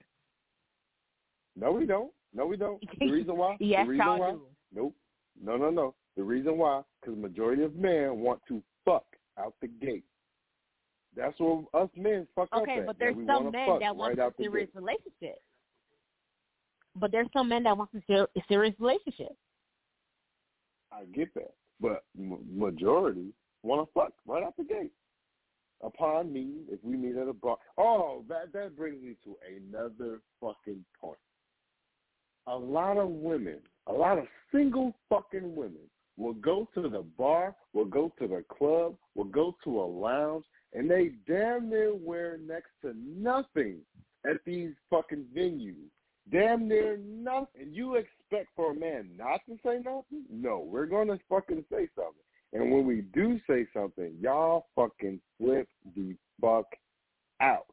No, we don't. No, we don't. The reason why? Yes, the reason y'all why? do. Nope. No, no, no. The reason why? Because majority of men want to fuck out the gate. That's what us men fuck up Okay, but there's some men that want right a serious relationship. But there's some men that want a serious relationship. I get that, but majority want to fuck right out the gate. Upon me, if we meet at a bar. Oh, that that brings me to another fucking point. A lot of women, a lot of single fucking women, will go to the bar, will go to the club, will go to a lounge, and they damn near wear next to nothing at these fucking venues. Damn near nothing. You expect for a man not to say nothing? No, we're gonna fucking say something. And when we do say something, y'all fucking flip the fuck out.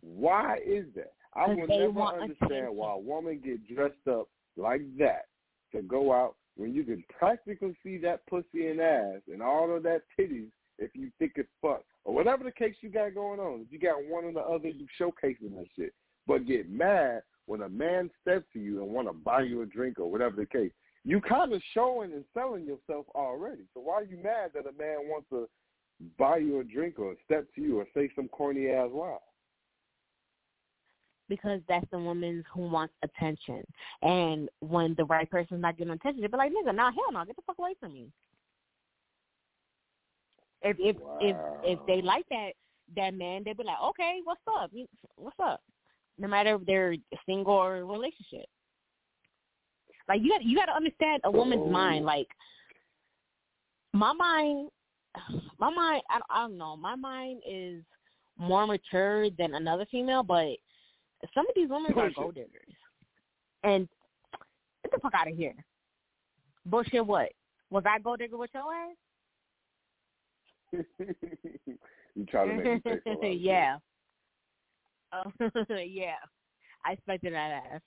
Why is that? I will never understand why a woman get dressed up like that to go out when you can practically see that pussy and ass and all of that titties if you think it's fuck or whatever the case you got going on. If you got one or the other, you showcasing that shit. But get mad when a man steps to you and want to buy you a drink or whatever the case. You kind of showing and selling yourself already. So why are you mad that a man wants to buy you a drink or step to you or say some corny ass lie? because that's the woman who wants attention. And when the right person's not getting attention, they be like, "Nigga, nah, hell no, get the fuck away from me." If if if if they like that that man, they'd be like, "Okay, what's up? What's up?" No matter if they're single or relationship. Like you got you got to understand a woman's oh. mind. Like my mind, my mind. I, I don't know. My mind is more mature than another female, but some of these women are gold diggers. And get the fuck out of here. Bullshit. What was I gold digger with your ass? you try to make me pay for a lot shit. yeah. Oh, yeah. I expected that ass.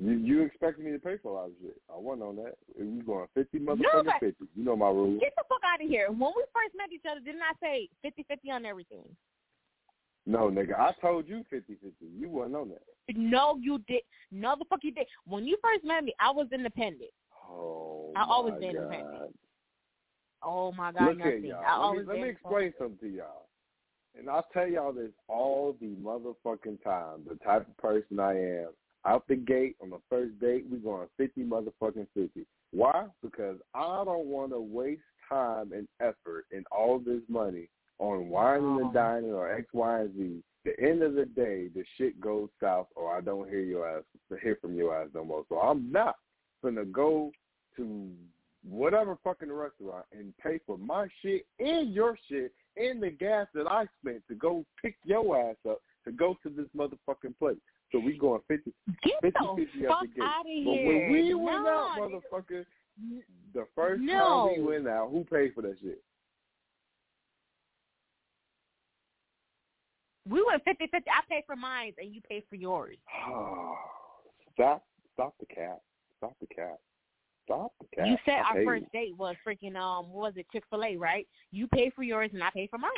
You you expected me to pay for a lot of shit. I wasn't on that. Was going fifty motherfucking but- fifty. You know my rules. Get the fuck out of here. When we first met each other, didn't I say fifty fifty on everything? No, nigga, I told you fifty fifty. You wasn't on that. No, you did. No, the fuck you did. When you first met me, I was independent. Oh, I always been God. independent. Oh my god, Look nothing. y'all. I Let me, let me explain something to y'all. And I'll tell y'all this all the motherfucking time. The type of person I am. Out the gate on the first date, we going 50 motherfucking 50. Why? Because I don't want to waste time and effort and all this money on whining and oh. dining or X, Y, and Z. The end of the day, the shit goes south or I don't hear your ass, hear from your ass no more. So I'm not gonna go to whatever fucking restaurant and pay for my shit and your shit and the gas that I spent to go pick your ass up to go to this motherfucking place. So we going 50, Get 50, the 50 fuck out the gate. But when we went No, out, motherfucker, the first No. time we went out, who paid for that shit? We went fifty fifty. I paid for mine and you paid for yours. stop, stop the cat. Stop the cat. Stop the. You said I our first date was freaking um what was it Chick Fil A, right? You paid for yours and I paid for mine.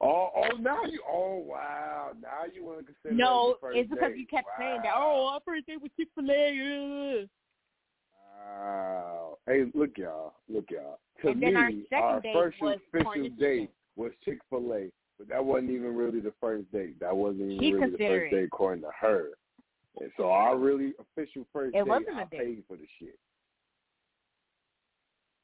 Oh, oh, now you. Oh, wow. Now you want to consider No, that your first it's because date. you kept saying that. Oh, our first date was Chick Fil A. Wow. Hey, look, y'all. Look, y'all. To And then me, our second date first was official date was Chick Fil A, but that wasn't even really the first date. That wasn't even He really the first date according to her. And so our really official first It date, wasn't a I date. paid for the shit.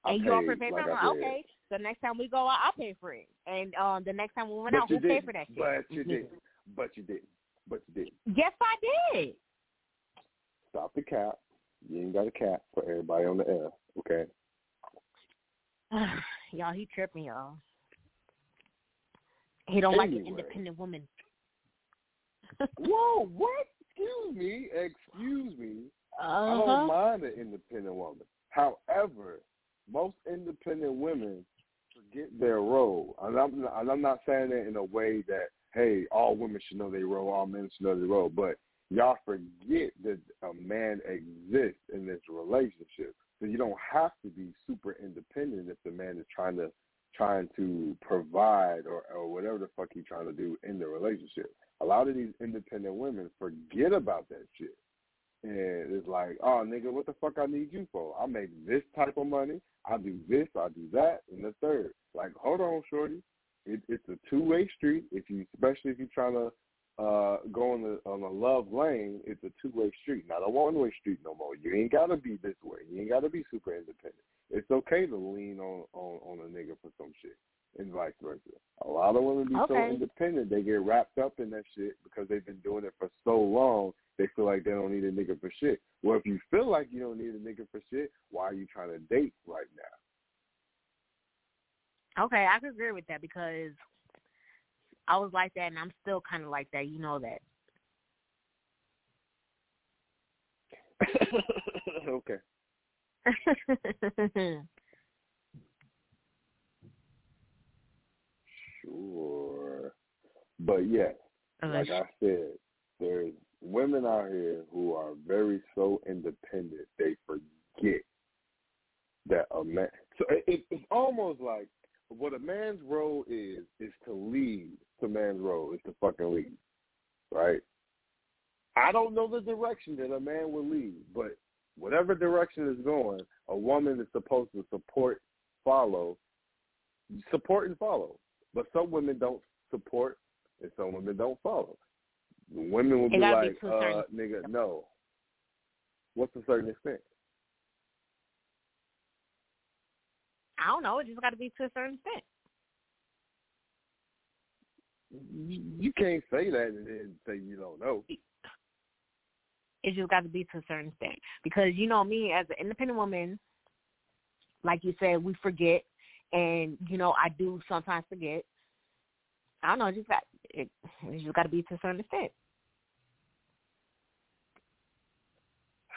I And you offered paid, to pay like for it. Like, okay, the next time we go out, I'll pay for it. And um, the next time we went But out, you who paid for that shit? But you didn't. But you didn't. but you didn't. Yes, I did. Stop the cap. You ain't got a cap for everybody on the air, okay? y'all, he tripping, y'all. He don't like an independent woman. Whoa, what? Excuse me, excuse me. I Uh-huh. don't mind an independent woman. However, most independent women forget their role, and I'm and I'm not saying that in a way that hey, all women should know their role, all men should know their role, but y'all forget that a man exists in this relationship. So you don't have to be super independent if the man is trying to trying to provide or or whatever the fuck he's trying to do in the relationship. A lot of these independent women forget about that shit. And it's like, oh nigga, what the fuck I need you for? I make this type of money. I do this, I do that, and the third. Like, hold on, shorty. It, it's a two way street. If you, especially if you're trying to uh go on the on a love lane, it's a two way street, not a one way street no more. You ain't gotta be this way. You ain't gotta be super independent. It's okay to lean on on on a nigga for some shit, and vice versa. A lot of women be so independent, they get wrapped up in that shit because they've been doing it for so long. They feel like they don't need a nigga for shit. Well, if you feel like you don't need a nigga for shit, why are you trying to date right now? Okay, I could agree with that because I was like that, and I'm still kind of like that. You know that. okay. Sure. But yes, oh, like I said, there's women out here who are very so independent they forget that a man. So it, it, it's almost like what a man's role is is to lead. The man's role is to fucking lead, right? I don't know the direction that a man will lead, but whatever direction is going, a woman is supposed to support, follow, support and follow. But some women don't support and some women don't follow. The women will be be like, certain uh, nigga, no. What's a certain extent? I don't know. It just got to be to a certain extent. You, you can't say that and say you don't know. It just got to be to a certain extent because you know me as an independent woman, like you said, we forget, and you know I do sometimes forget. I don't know. It just got it. It just got to be to a certain extent.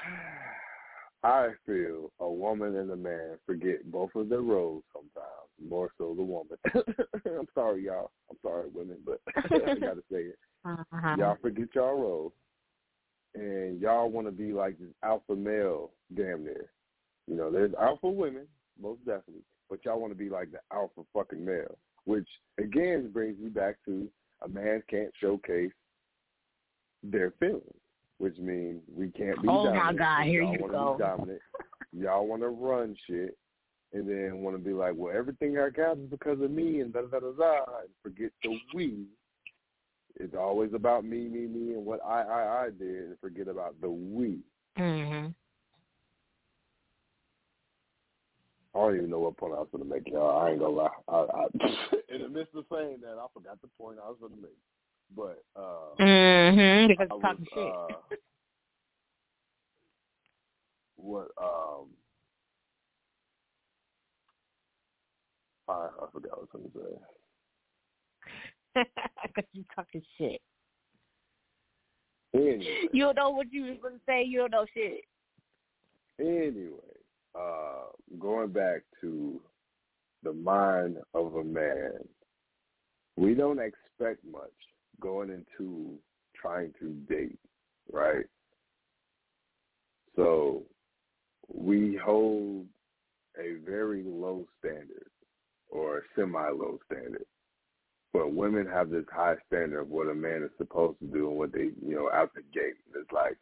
I feel a woman and a man forget both of their roles sometimes, more so the woman. I'm sorry, y'all. I'm sorry, women, but I gotta say it. Uh-huh. Y'all forget y'all roles, and y'all want to be like this alpha male, damn near. You know, there's alpha women, most definitely, but y'all want to be like the alpha fucking male, which again brings me back to a man can't showcase their feelings, which means we can't be Oh, my dominant. God, here y'all you wanna go. Be dominant. y'all want to run shit, and then want to be like, well, everything I got is because of me, and da da da da, and forget the we. It's always about me, me, me, and what I, I, I did, and forget about the we. hmm I don't even know what point I was going to make, y'all. I ain't gonna lie. I, I, in the midst of saying that, I forgot the point I was going to make. But uh, hmm Because I talking was, shit. uh, what um, I, I forgot what I was going to say. Because you talking shit. Anyway, You don't know what you was gonna say. You don't know shit. anyway, uh, going back to the mind of a man, we don't expect much going into trying to date, right? So we hold a very low standard or semi-low standard. But women have this high standard of what a man is supposed to do and what they, you know, out the gate. It's like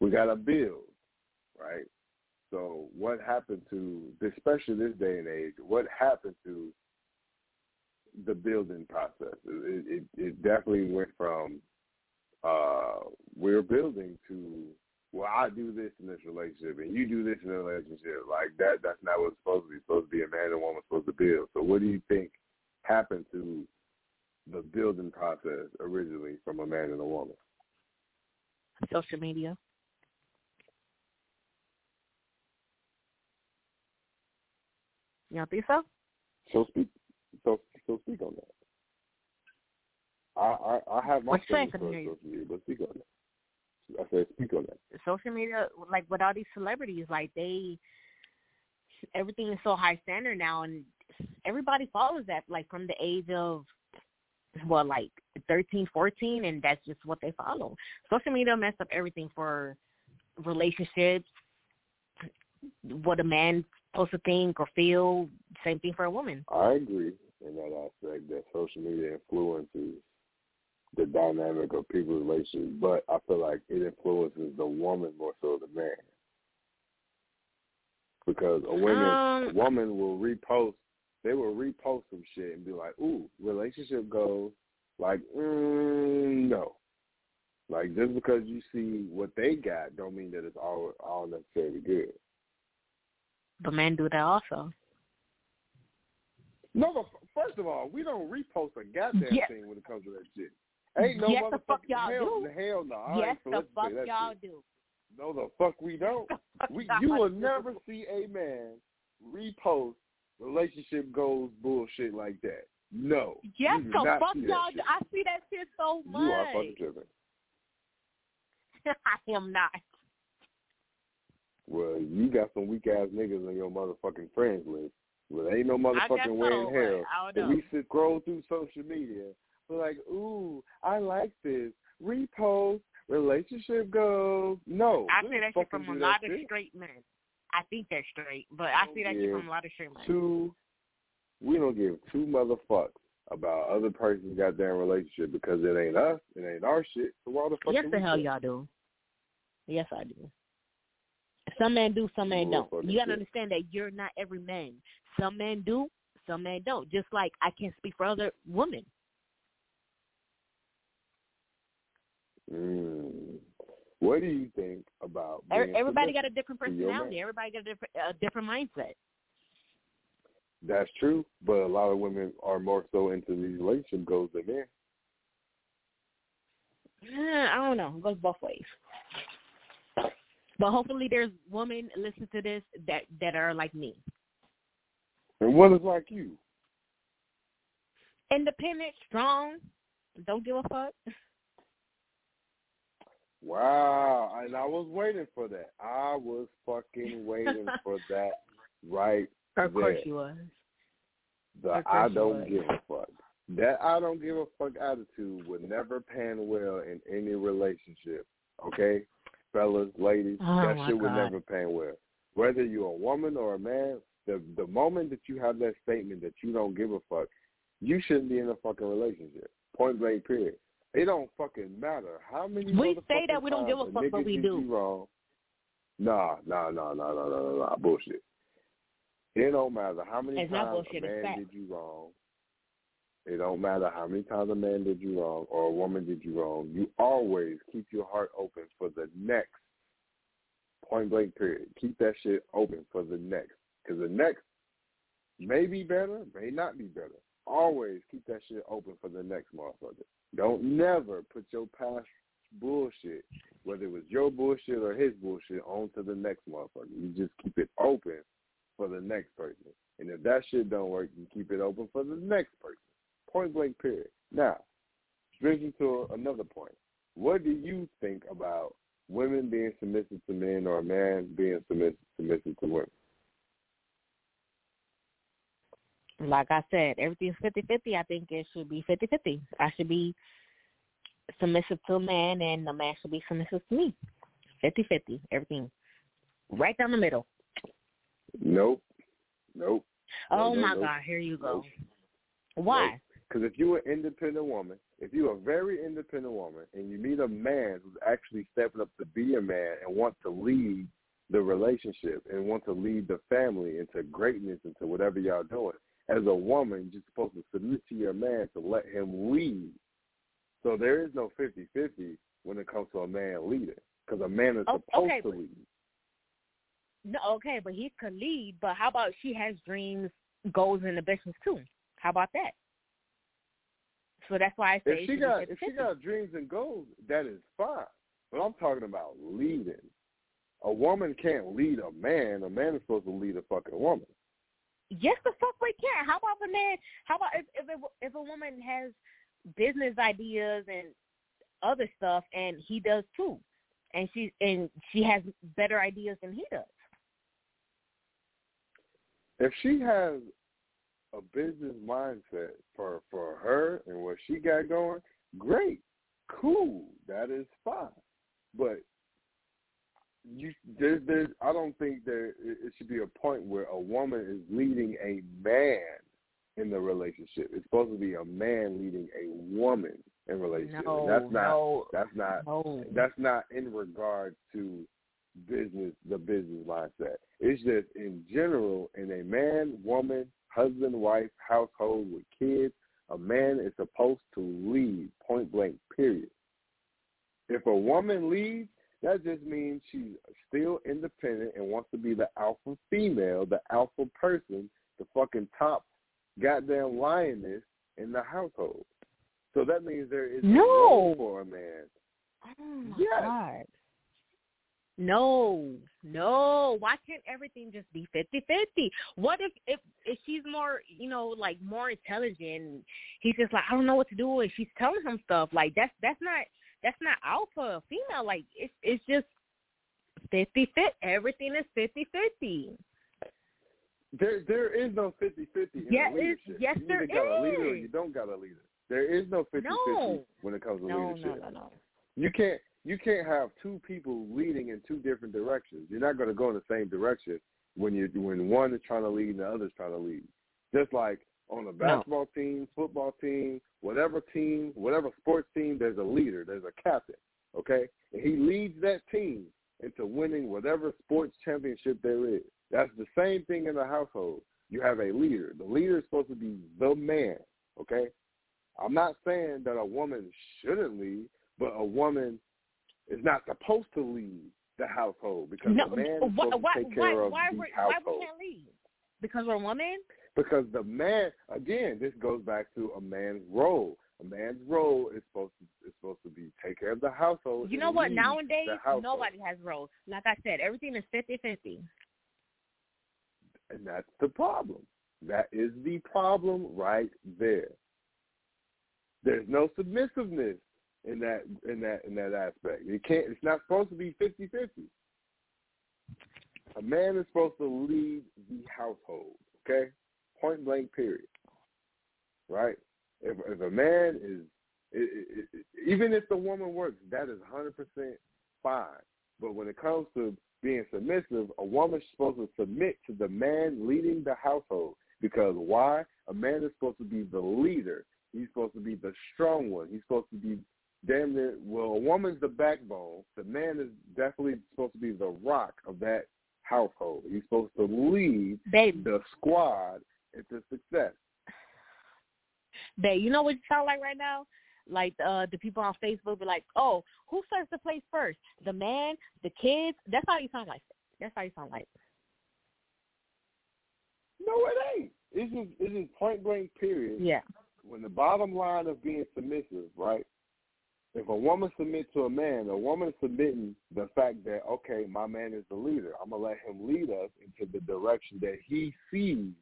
we got to build, right? So what happened to, especially this day and age, what happened to the building process? It, it, it definitely went from uh, we're building to, well, I do this in this relationship and you do this in a relationship. Like that, that's not what it's supposed to be. It's supposed to be a man and a woman supposed to build. So what do you think happened to the building process originally from a man and a woman? Social media. You don't think so? So speak. So so speak on that. I I, I have my What saying, for couldn't hear you. social media, but speak on that. I said speak on that. social media like with all these celebrities like they everything is so high standard now and everybody follows that like from the age of well like thirteen, fourteen, and that's just what they follow social media messed up everything for relationships what a man supposed to think or feel same thing for a woman I agree in that aspect that social media influences the dynamic of people's relationships, but I feel like it influences the woman more so than the man. Because a woman, Um, woman will repost, they will repost some shit and be like, "Ooh, relationship goals." Like, mm, no. Like just because you see what they got, don't mean that it's all all necessarily good. But men do that also No, but first of all, we don't repost a goddamn Yes. thing when it comes to that shit. Ain't no Yes, the fuck motherfucking y'all hell, do. hell no. I yes ain't the fuck y'all shit. do No, the fuck we don't. We, y'all will never see a man repost relationship goals bullshit like that. No. yes you the fuck y'all do i see that shit so much You are fucking tripping. i am not Well, you got some weak ass niggas on your motherfucking friends list. Well, ain't no motherfucking way in hell I that we should scroll through social media. We're like, ooh, I like this. Repost relationship goals. No, I we see that shit from a lot of shit. straight men. I think they're straight, but I see that shit Yeah. from a lot of straight men. Two, we don't give two motherfucks about other person's goddamn relationship because it ain't us, it ain't our shit. So why the fuck? Yes, the hell y'all do. Yes, I do. Some men do, some men don't. You gotta understand that you're not every man. Some men do, some men don't. Just like I can't speak for other women. Mm. What do you think about Everybody got a different to your man? personality. Everybody got a different, a different mindset. That's true, but a lot of women are more so into these relationship goals than men. I don't know. It goes both ways. But hopefully, there's women listen to this that that are like me, And what is like you? independent, strong, don't give a fuck. Wow, and I was waiting for that. I was fucking waiting for that right Of course there. you was. The Of course I don't would. give a fuck. That I don't give a fuck attitude would never pan well in any relationship. Okay? Fellas, ladies, Oh, that shit would never pan well. Whether you're a woman or a man, the the moment that you have that statement that you don't give a fuck, you shouldn't be in a fucking relationship. Point blank period. It don't fucking matter how many We say that we don't give a fuck, but we do. Wrong. Nah, nah, nah, nah, nah, nah, nah, nah, bullshit. It don't matter how many It's times a man did you wrong. It don't matter how many times a man did you wrong or a woman did you wrong. You always keep your heart open for the next. Point blank period. Keep that shit open for the next. Because the next may be better, may not be better. Always keep that shit open for the next motherfucker. Don't never put your past bullshit, whether it was your bullshit or his bullshit, onto the next motherfucker. You just keep it open for the next person. And if that shit don't work, you keep it open for the next person. Point blank period. Now, brings me to another point. What do you think about women being submissive to men or a man being submissive submissive to women? Like I said, everything's fifty fifty. I think it should be fifty fifty. I should be submissive to a man, and the man should be submissive to me. Fifty fifty. Everything. Right down the middle. Nope. Nope. Oh no, my nope. God, here you go. Nope. Why? Because if you're an independent woman, if you're a very independent woman, and you meet a man who's actually stepping up to be a man and wants to lead the relationship and want to lead the family into greatness, into whatever y'all doing, as a woman, you're supposed to submit to your man to let him lead. So there is no 50-50 when it comes to a man leading, because a man is Oh, supposed okay, to but- lead. No, okay, but he could lead. But how about she has dreams, goals and ambitions too? How about that? So that's why I say if she got if she got dreams and goals, that is fine. But I'm talking about leading. A woman can't lead a man. A man is supposed to lead a fucking woman. Yes, the fuck we can. How about the man? How about if if a, if a woman has business ideas and other stuff, and he does too, and she and she has better ideas than he does. If she has a business mindset for for her and what she got going, great, cool, that is fine. But you there's there's I don't think there it should be a point where a woman is leading a man in the relationship. It's supposed to be a man leading a woman in relationship. No, that's not no, that's not no. that's not in regard to business the business mindset. It's just in general in a man, woman, husband, wife, household with kids, a man is supposed to lead point blank, period. If a woman leads, that just means she's still independent and wants to be the alpha female, the alpha person, the fucking top goddamn lioness in the household. So that means there is No. room for a man. Oh my Yes. god. No, no. Why can't everything just be fifty fifty? What if if if she's more, you know, like more intelligent? He's just like, I don't know what to do, and she's telling him stuff like that's that's not that's not alpha female. Like it's it's just fifty fit. Everything is fifty fifty. There there is no 50-50 in Yeah, leadership. yes, you there got a leader or you don't got a leader. There is no 50-50 No. when it comes to No, leadership. no, no, no. You can't you can't have two people leading in two different directions. You're not going to go in the same direction when you when one is trying to lead and the other is trying to lead. Just like on a basketball team, football team, whatever team, whatever sports team, there's a leader, there's a captain, okay? And he leads that team into winning whatever sports championship there is. That's the same thing in the household. You have a leader. The leader is supposed to be the man, okay? I'm not saying that a woman shouldn't lead, but a woman is not supposed to leave the household because No, the man is why, supposed why, to take why, care of why, the we- why we household. can't leave? Because we're a woman? Because the man, again, this goes back to a man's role. A man's role is supposed to is supposed to be take care of the household. You know what? Nowadays, nobody has roles. Like I said, everything is fifty fifty. and that's the problem. That is the problem right there. There's no submissiveness in that in that in that aspect. You can't. It's not supposed to be 50-50. A man is supposed to lead the household. Okay, point blank. Period. Right. If if a man is it, it, it, even if the woman works, that is 100% fine. But when it comes to being submissive, a woman's supposed to submit to the man leading the household. Because why? A man is supposed to be the leader. He's supposed to be the strong one. He's supposed to be damn near. Well, a woman's the backbone. The man is definitely supposed to be the rock of that household. He's supposed to lead Baby, the squad into success. babe, you know what you sound like right now? Like uh the people on Facebook be like, "Oh, who serves the place first? The man, the kids." That's how you sound like. That's how you sound like. No, it ain't. It's just it's just point blank. Period. Yeah. when the bottom line of being submissive, right? If a woman submits to a man, a woman submitting the fact that okay, my man is the leader. I'm gonna let him lead us into the direction that he sees,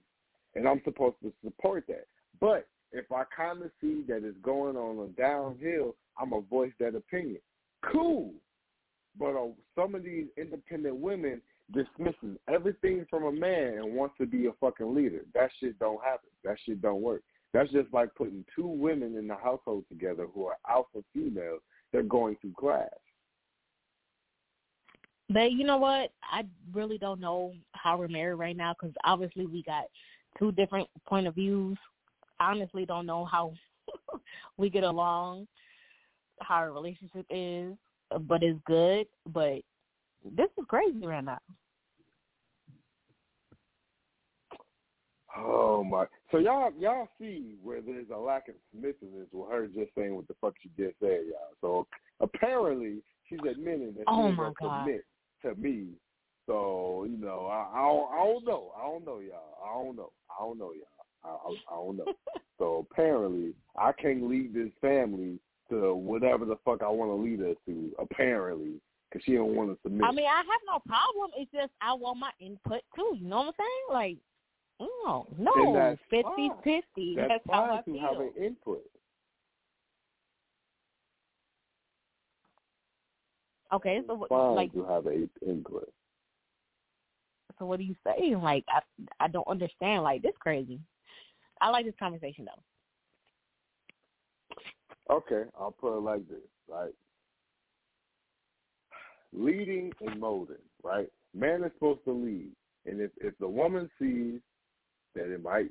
and I'm supposed to support that. But if I kind of see that it's going on a downhill, I'm gonna voice that opinion. Cool, but uh, some of these independent women dismisses everything from a man and wants to be a fucking leader. That shit don't happen. That shit don't work. That's just like putting two women in the household together who are alpha females. They're going to clash. But you know what? I really don't know how we're married right now because obviously we got two different point of views. I honestly don't know how we get along, how our relationship is, but it's good. But this is crazy right now. Oh my! So y'all y'all see where there's a lack of submissiveness with her just saying what the fuck she just said, y'all. So apparently she's admitting that Oh, she gonna submit to me. So you know, I, I don't I don't know, I don't know, y'all. I don't know, I don't know, y'all. I, I, I don't know. So apparently, I can't lead this family to whatever the fuck I want to lead us to. Apparently, because she don't want to submit. I mean, I have no problem. It's just I want my input too. You know what I'm saying? Like, Oh, no, And no, that's fifty fine. fifty. That's, That's fine I to have an input. Okay, so what- Fine like, to have an input. so what are you saying? Like, I I don't understand. Like, this crazy. I like this conversation though. Okay, I'll put it like this, like Leading and molding, right? Man is supposed to lead, and if if the woman sees that it might,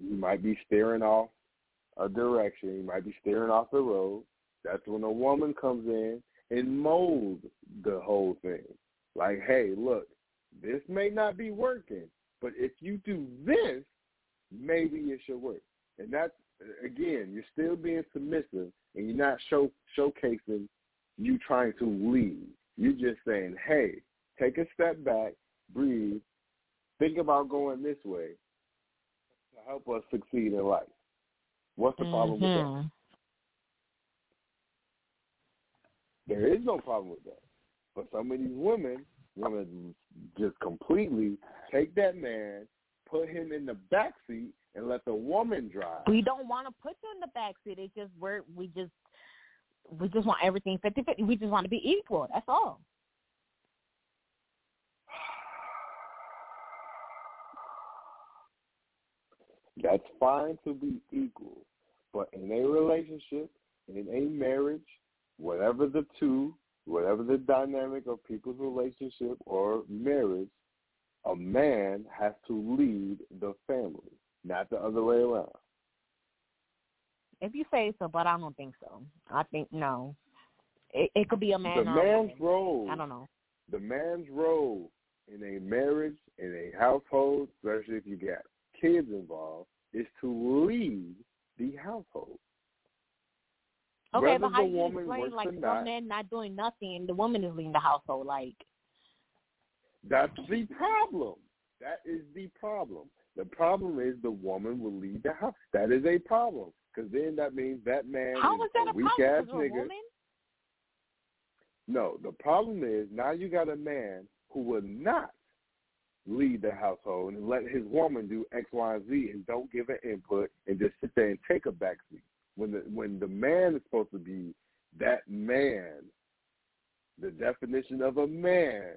you might be staring off a direction, you might be staring off the road. That's when a woman comes in and molds the whole thing. Like, hey, look, this may not be working, but if you do this, maybe it should work. And that's again, you're still being submissive, and you're not show showcasing you trying to lead. You're just saying, hey, take a step back, breathe, think about going this way help us succeed in life. What's the problem with that? Mhm. There is no problem with that. But some of these women want to just completely take that man, put him in the back seat, and let the woman drive. We don't want to put you in the back seat. It's just we're we just we just want everything fifty fifty. We just want to be equal. That's all. That's fine to be equal, but in a relationship, in a marriage, whatever the two, whatever the dynamic of people's relationship or marriage, a man has to lead the family, not the other way around. If you say so, but I don't think so. I think no. It, it could be a man the man's woman. role, I don't know. the man's role in a marriage, in a household, especially if you got kids involved, is to leave the household. Okay, Whether but how the do you explain like not, man not doing nothing and the woman is leaving the household? Like, That's the problem. That is the problem. The problem is the woman will leave the house. That is a problem because then that means that man how is that a a weak problem? ass nigga. woman? No, the problem is now you got a man who will not lead the household and let his woman do X, Y, and Z and don't give an input and just sit there and take a backseat. When the when the man is supposed to be that man, the definition of a man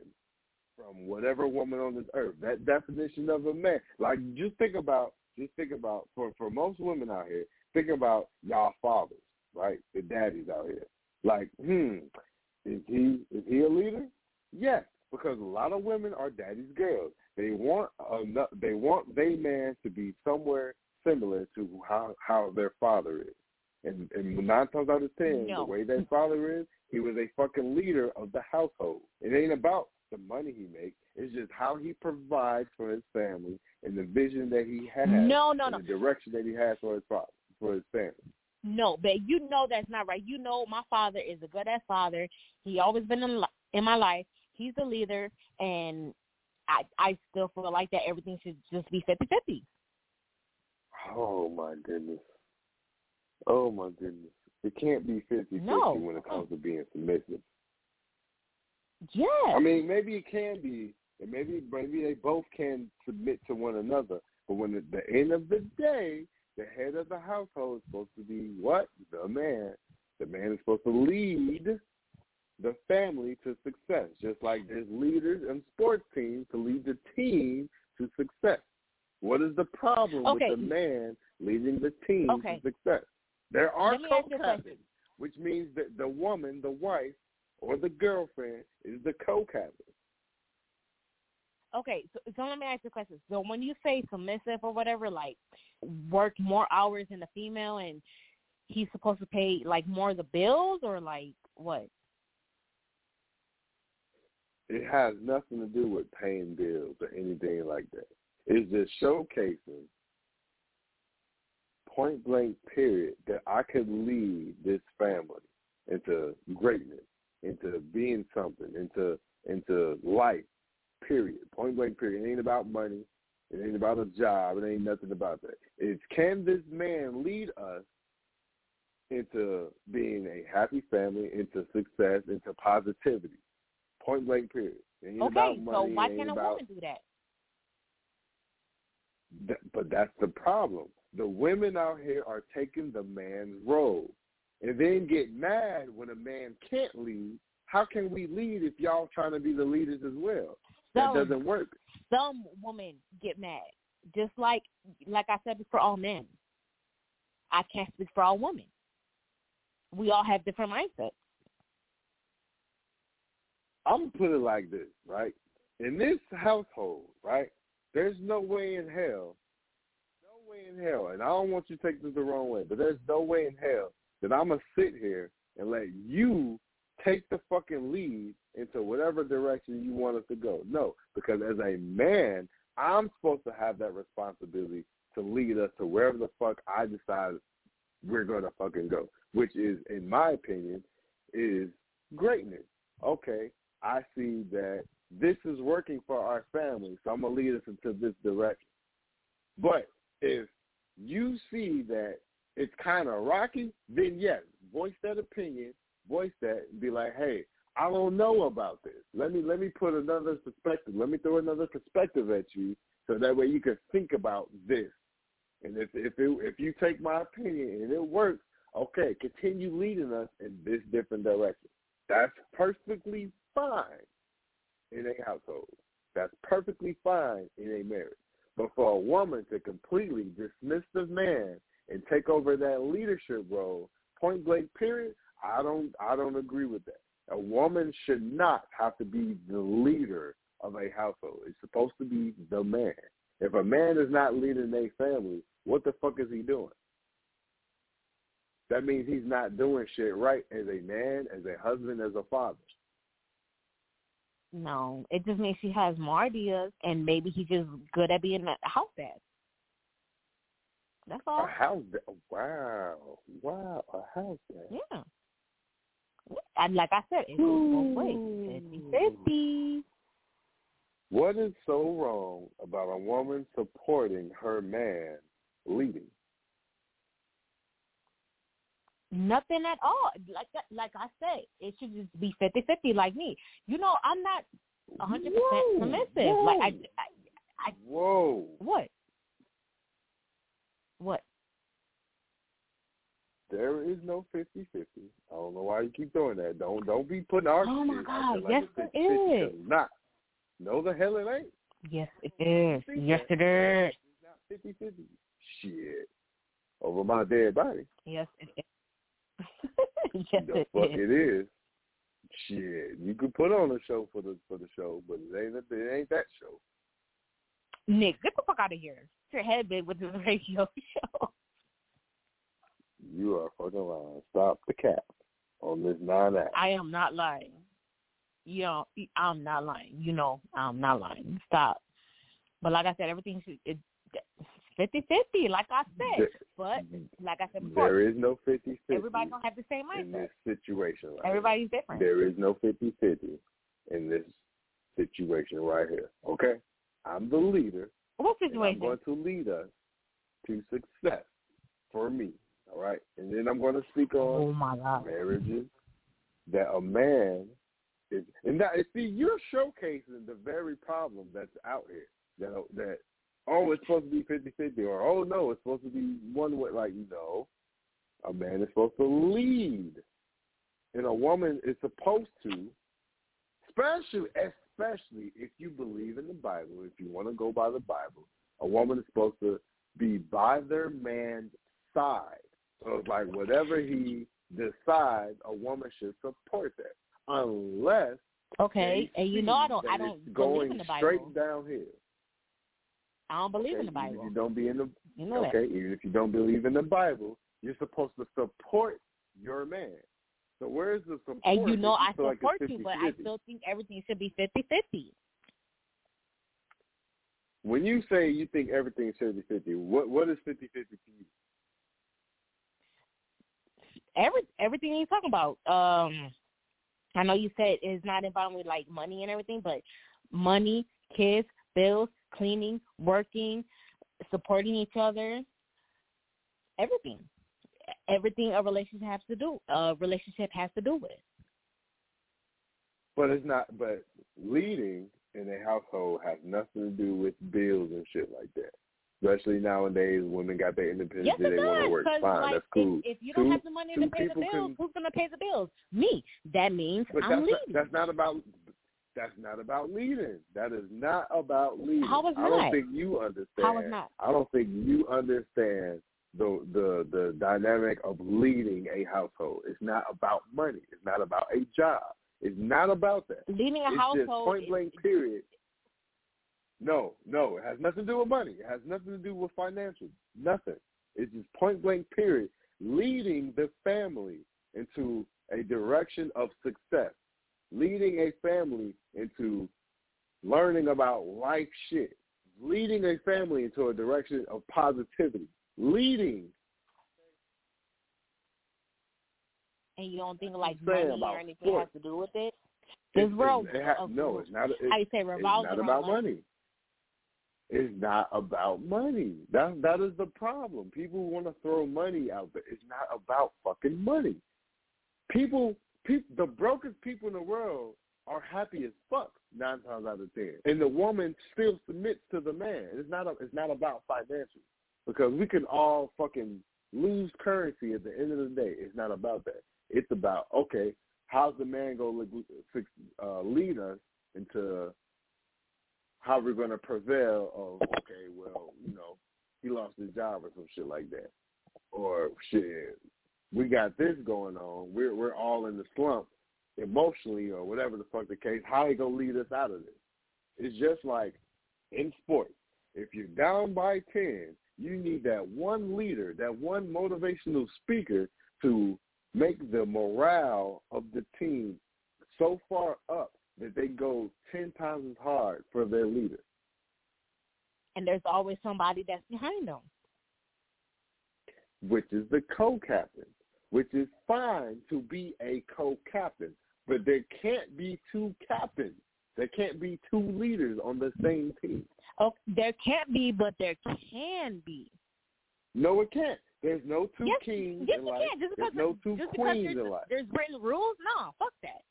from whatever woman on this earth, that definition of a man. Like just think about just think about for for most women out here, think about y'all fathers, right? The daddies out here. Like, hmm, is he is he a leader? Yes, because a lot of women are daddy's girls. They want a, they want their man to be somewhere similar to how how their father is. And and nine times out of ten, No. the way their father is, he was a fucking leader of the household. It ain't about the money he makes. It's just how he provides for his family and the vision that he has. No, no, and no. The direction that he has for his father, for his family. No, but you know that's not right. You know my father is a good ass father. He always been in, li- in my life. He's the leader, and I I still feel like that everything should just be fifty fifty. Oh my goodness. Oh my goodness. It can't be 50 No. when it comes to being submissive. Yes. I mean, maybe it can be, and maybe maybe they both can submit to one another. But when at the end of the day, the head of the household is supposed to be what? The man. The man is supposed to lead the family to success, just like there's leaders and sports teams to lead the team to success. What is the problem Okay. with the man leading the team Okay. to success? There are Let me ask you a co-captains, which means that the woman, the wife, or the girlfriend is the co-captain. Okay, so, so let me ask you a question. So when you say submissive or whatever, like work more hours than the female, and he's supposed to pay like more of the bills, or like what? It has nothing to do with paying bills or anything like that. It's just showcasing point blank period that I could lead this family into greatness, into being something, into into life. Period. Point blank period. It ain't about money. It ain't about a job. It ain't nothing about that. It's can this man lead us into being a happy family, into success, into positivity. Point blank period. Okay, so why can't a about, woman do that? Th- but that's the problem. The women out here are taking the man's role and then get mad when a man can't lead. How can we lead if y'all trying to be the leaders as well? That doesn't work. Some women get mad, just like like I said for all men. I can't speak for all women. We all have different mindsets. I'm gonna put it like this, right? In this household, right? There's no way in hell, no way in hell, and I don't want you to take this the wrong way, but there's no way in hell that I'm gonna sit here and let you take the fucking lead into whatever direction you want us to go. No, because as a man, I'm supposed to have that responsibility to lead us to wherever the fuck I decide we're gonna fucking go, which is, in my opinion, is greatness. Okay, I see that this is working for our family, so I'm gonna lead us into this direction. But if you see that it's kind of rocky, then yes, voice that opinion, voice that, and be like, hey, I don't know about this. Let me let me put another perspective. Let me throw another perspective at you, so that way you can think about this. And if if it, if you take my opinion and it works, okay, continue leading us in this different direction. That's perfectly fine in a household. That's perfectly fine in a marriage. But for a woman to completely dismiss the man and take over that leadership role, point blank period, I don't I don't agree with that. A woman should not have to be the leader of a household. It's supposed to be the man. If a man is not leading a family, what the fuck is he doing? That means he's not doing shit right as a man, as a husband, as a father. No, it just means she has more ideas, and maybe he's just good at being a house dad. That's all. A house dad. Oh, wow. Wow. A house dad. Yeah. And like I said, it goes both ways. Fifty fifty. What is so wrong about a woman supporting her man leading? Nothing at all. Like that, like I said, it should just be fifty fifty. Like me, you know, I'm not a hundred percent Whoa, submissive. whoa. Like I, I, I, Whoa. what? What? There is no 50-50. I don't know why you keep doing that. Don't don't be putting our Oh, my God, like yes, 50-50, 'cause is. Not. No, the hell it ain't. Yes, it is. Yes, it is. It's not 50-50. Shit. Over my dead body. Yes, it is. yes, the it fuck is. it is. Shit. You could put on a show for the for the show, but it ain't it ain't that show. Nick, get the fuck out of here. Get your head big with this radio show. You are fucking lying. Stop the cap on this nine act. I am not lying. You know, I'm not lying. You know, I'm not lying. Stop. But like I said, everything it fifty fifty, like I said. But mm-hmm. like I said before, There is no 50-50 everybody don't have the same in this situation right Everybody's different. There is no 50-50 in this situation right here. Okay? I'm the leader. What and I'm situation? going to lead us to success for me. All right? And then I'm going to speak on Oh my god. marriages that a man is and that see you're showcasing the very problem that's out here that that oh it's supposed to be fifty fifty or oh no it's supposed to be one way like no a man is supposed to lead and a woman is supposed to especially especially if you believe in the bible if you want to go by the bible a woman is supposed to be by their man's side so it's like whatever he decides, a woman should support that, unless Okay, and you know I don't I don't it's believe going in the Bible. straight downhill. I don't believe okay? in the Bible. you don't be in the You know that. okay, even if you don't believe in the Bible, you're supposed to support your man. So where's the support? And you know if I like support it's you, but I still think everything should be fifty fifty. When you say you think everything is 50-50, what what is 50-50 to you? Every everything you're talking about. Um, I know you said it's not involved with like money and everything, but money, kids, bills, cleaning, working, supporting each other, everything. Everything a relationship has to do a relationship has to do with. But it's not. But leading in a household has nothing to do with bills and shit like that. Especially nowadays, women got their independence. Yes, it they want to work. Fine, like, that's cool. If, if you don't have the money to pay the bills, can- who's gonna pay the bills? Me. That means But I'm that's not, leading. that's not about that's not about leading. That is not about leading. How is I don't not? think you understand. How is not? I don't think you understand the the the dynamic of leading a household. It's not about money. It's not about a job. It's not about that. Leading a it's household just point is- blank period. No, no, it has nothing to do with money. It has nothing to do with financial. Nothing. It's just point blank period. Leading the family into a direction of success. Leading a family into learning about life shit. Leading a family into a direction of positivity. Leading. and you don't think like money or anything sports. has to do with it. This It's- world, it ha- no, it's not. It's, how you say it's revolves not about money. money. It's not about money. That that is the problem. People want to throw money out but It's not about fucking money. People, the brokest people in the world are happy as fuck nine times out of ten, and the woman still submits to the man. It's not. A, it's not about financial because we can all fucking lose currency at the end of the day. It's not about that. It's about okay, how's the man to uh, lead us into how we're to prevail of okay, well, you know, he lost his job or some shit like that, or shit, we got this going on. We're we're all in the slump emotionally or whatever the fuck the case. How he gonna lead us out of this? It's just like in sports. If you're down by ten, you need that one leader, that one motivational speaker to make the morale of the team so far up that they go ten times as hard for their leader. And there's always somebody that's behind them. which is the co-captain, which is fine to be a co-captain, but there can't be two captains. There can't be two leaders on the same team. Oh, there can't be, but there can be. No, it can't. There's no two yes, kings yes, in you life. can. Just There's because no two just queens there's, in life. there's written rules, no, fuck that.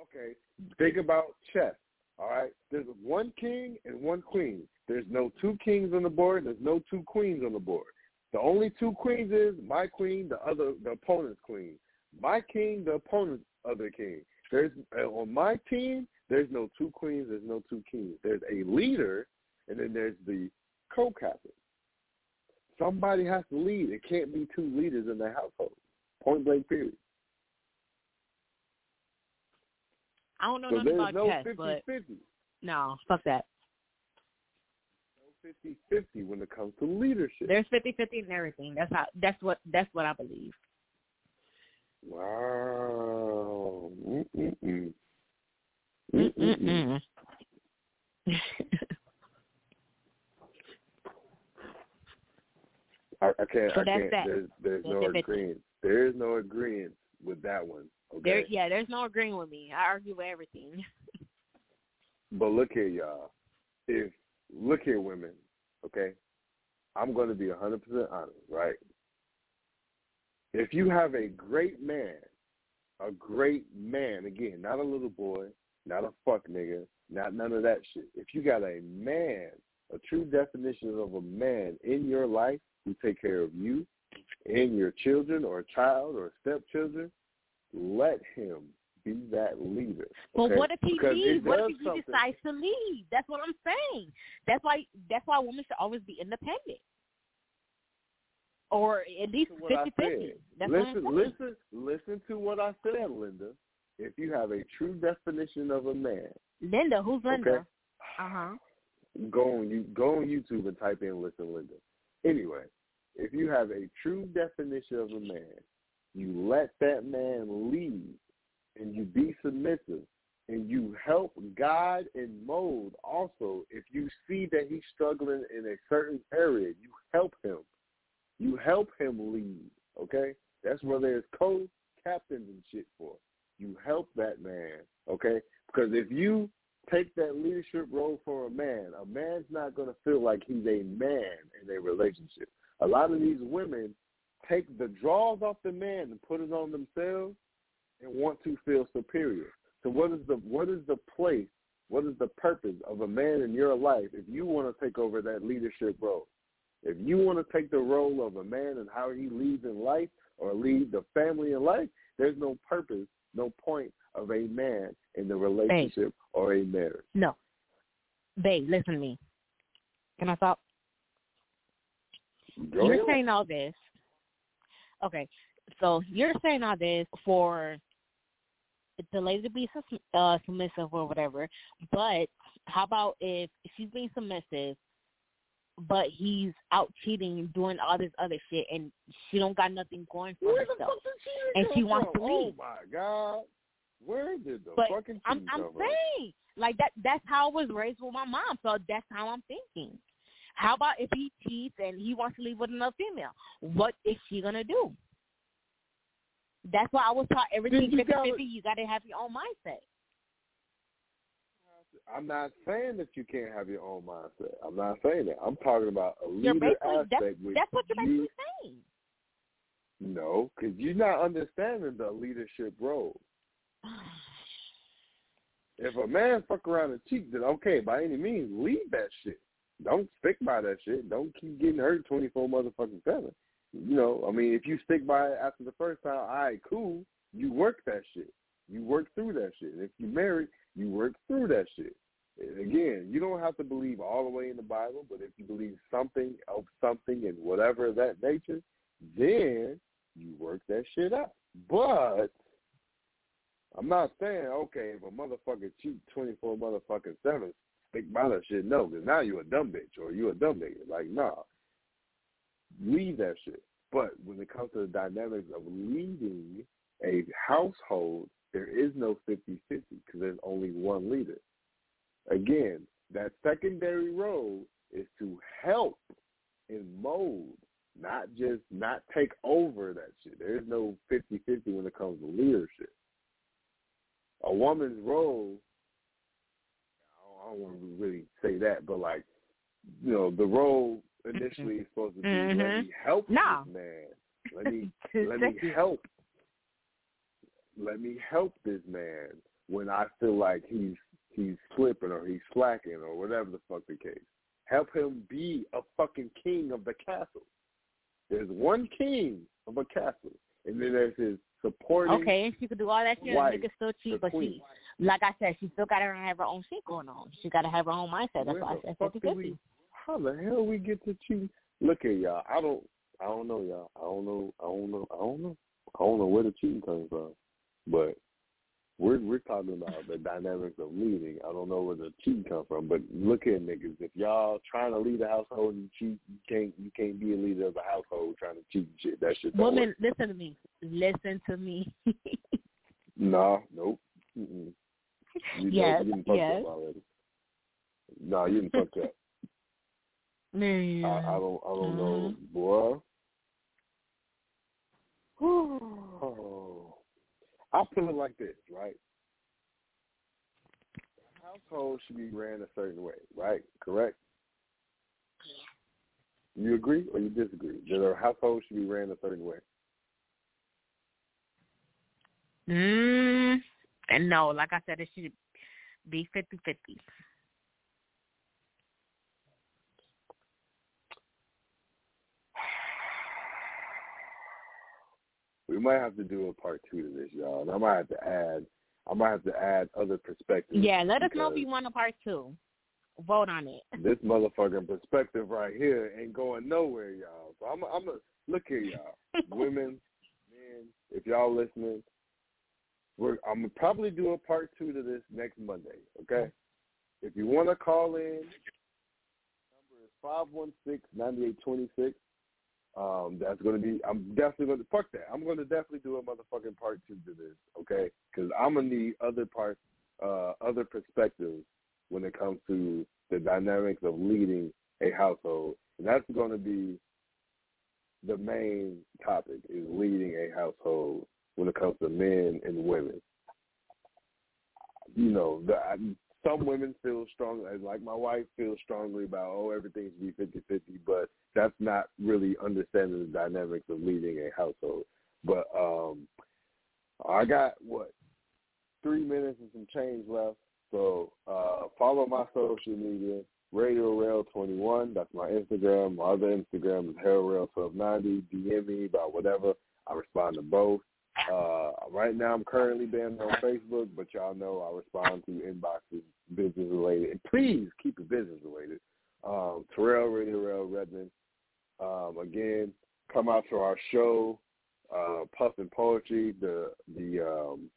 Okay, think about chess. All right, there's one king and one queen. There's no two kings on the board. There's no two queens on the board. The only two queens is my queen, the other, the opponent's queen. My king, the opponent's other king. There's uh, on my team. There's no two queens. There's no two kings. There's a leader, and then there's the co-captain. Somebody has to lead. It can't be two leaders in the household. Point blank. Period. I don't know So nothing about no chess, 50 but 50. no, fuck that. 50-50 when it comes to leadership. There's fifty fifty and everything. That's how. That's what. That's what I believe. Wow. Mm-mm-mm. Mm-mm-mm. I, I can't. So I can't. that. There's, there's no agreement. There is no agreement with that one. Okay. there, yeah, there's no agreeing with me. I argue with everything. But look here, y'all. If look here, women. Okay, I'm going to be 100% honest, right? If you have a great man, a great man, again, not a little boy, not a fuck nigga, not none of that shit. If you got a man, a true definition of a man in your life who take care of you and your children or child or stepchildren, let him be that leader. But okay? what if he Because leaves? What if he something- decides to leave? That's what I'm saying. That's why. That's why women should always be independent, or at least what fifty fifty. said. That's what I'm listen, saying. listen, listen to what I said, Linda. If you have a true definition of a man, Linda, who's Linda? Okay. Uh huh. go on you go on YouTube and type in "listen, Linda." Anyway, if you have a true definition of a man, you let that man lead, and you be submissive, and you help guide and mold. Also, if you see that he's struggling in a certain area, you help him. You help him lead. Okay, that's where there's co-captains and shit for. You help that man. Okay, because if you take that leadership role for a man. A man's not going to feel like he's a man in a relationship. A lot of these women take the draws off the man and put it on themselves and want to feel superior. So what is the what is the place? What is the purpose of a man in your life if you want to take over that leadership role? If you want to take the role of a man and how he leads in life or lead the family in life, there's no purpose, no point of a man in the relationship or a marriage. No. Babe, listen to me. Can I stop? Go you're saying all this. Okay, so you're saying all this for the lady to be uh, submissive or whatever. But how about if she's being submissive, but he's out cheating, doing all this other shit, and she don't got nothing going for Where herself, fuck did she and she wants from? to leave. Oh my god. Where did the But fucking I'm I'm saying like that that's how I was raised with my mom, so that's how I'm thinking. How about if he cheats and he wants to leave with another female? What is she gonna do? That's why I was taught everything you fifty gotta- fifty. You gotta have your own mindset. I'm not saying that you can't have your own mindset. I'm not saying that. I'm talking about a leader aspect that's, which that's what you're you saying. no, because you're not understanding the leadership role. If a man fuck around and cheat, then okay, by any means, leave that shit. Don't stick by that shit. Don't keep getting hurt twenty four motherfucking seven. You know, I mean, if you stick by it after the first time, all right, cool. You work that shit. You work through that shit. If you married, you work through that shit. And again, you don't have to believe all the way in the Bible, but if you believe something of something and whatever that nature, then you work that shit out. But I'm not saying okay if a motherfucker cheat twenty four motherfucking seven, stick by that shit. No, because now you a dumb bitch or you a dumb nigga. Like nah, leave that shit. But when it comes to the dynamics of leading a household, there is no 50-50 because there's only one leader. Again, that secondary role is to help and mold, not just not take over that shit. There is no 50-50 when it comes to leadership. A woman's role, I don't want to really say that, but like, you know, the role initially is supposed to be let Mhm. me help No. this man. Let me let me help. Let me help this man when I feel like he's he's slipping or he's slacking or whatever the fuck the case. Help him be a fucking king of the castle. There's one king of a castle, and then there's his supporting. Okay, and she could do all that shit and wife, nigga still cheat, but queen. she, like I said, she still gotta have her own shit going on. She gotta have her own mindset. That's why I said fifty fifty. How the hell we get to cheat? Look at y'all. I don't. I don't know y'all. I don't know. I don't know. I don't know. I don't know where the cheating comes from, but we're we're talking about the dynamics of leading. I don't know where the cheating comes from, but look at niggas. If y'all trying to lead a household and cheat, you can't you can't be a leader of a household trying to cheat and shit. That shit Women, work. listen to me. Listen to me. Nah, nope. Mm-mm. You Yes, know, you yes. up already. Nah, you done fucked up. I, I don't, I don't mm-hmm. know, uh-huh. boy. I feel it like this, right? The household should be ran a certain way, right? Correct. Yeah. You agree or you disagree? That a household should be ran a certain way. Mm, and no, like I said, it should be fifty-fifty. We might have to do a part two to this, y'all. And I might have to add I might have to add other perspectives. Yeah, let us know if you want a part two. Vote on it. this motherfucking perspective right here ain't going nowhere, y'all. So I'm, I'm a look here, y'all, women, men. If y'all listening, we're I'm gonna probably do a part two to this next Monday. Okay. If you want to call in, number is five one six ninety eight twenty six. Um, that's gonna be. I'm definitely gonna fuck that. I'm gonna definitely do a motherfucking part two to this. Okay, because I'm gonna need other parts, uh, other perspectives when it comes to the dynamics of leading a household. And that's to be the main topic is leading a household when it comes to men and women. You know, the, some women feel strong, like my wife feels strongly about, oh, everything should be 50-50, but that's not really understanding the dynamics of leading a household. But um I got, what, three minutes and some change left. So uh follow my social media, RadioRell 21. That's my Instagram. My other Instagram is Harold Rail 1290. DM me about whatever. I respond to both. Uh, right now, I'm currently banned on Facebook, but y'all know I respond to inboxes, business related. And please keep it business related. Um, Terrell RadioRell Redmond. Um, again, come out to our show, uh, Puff and Poetry. The the um,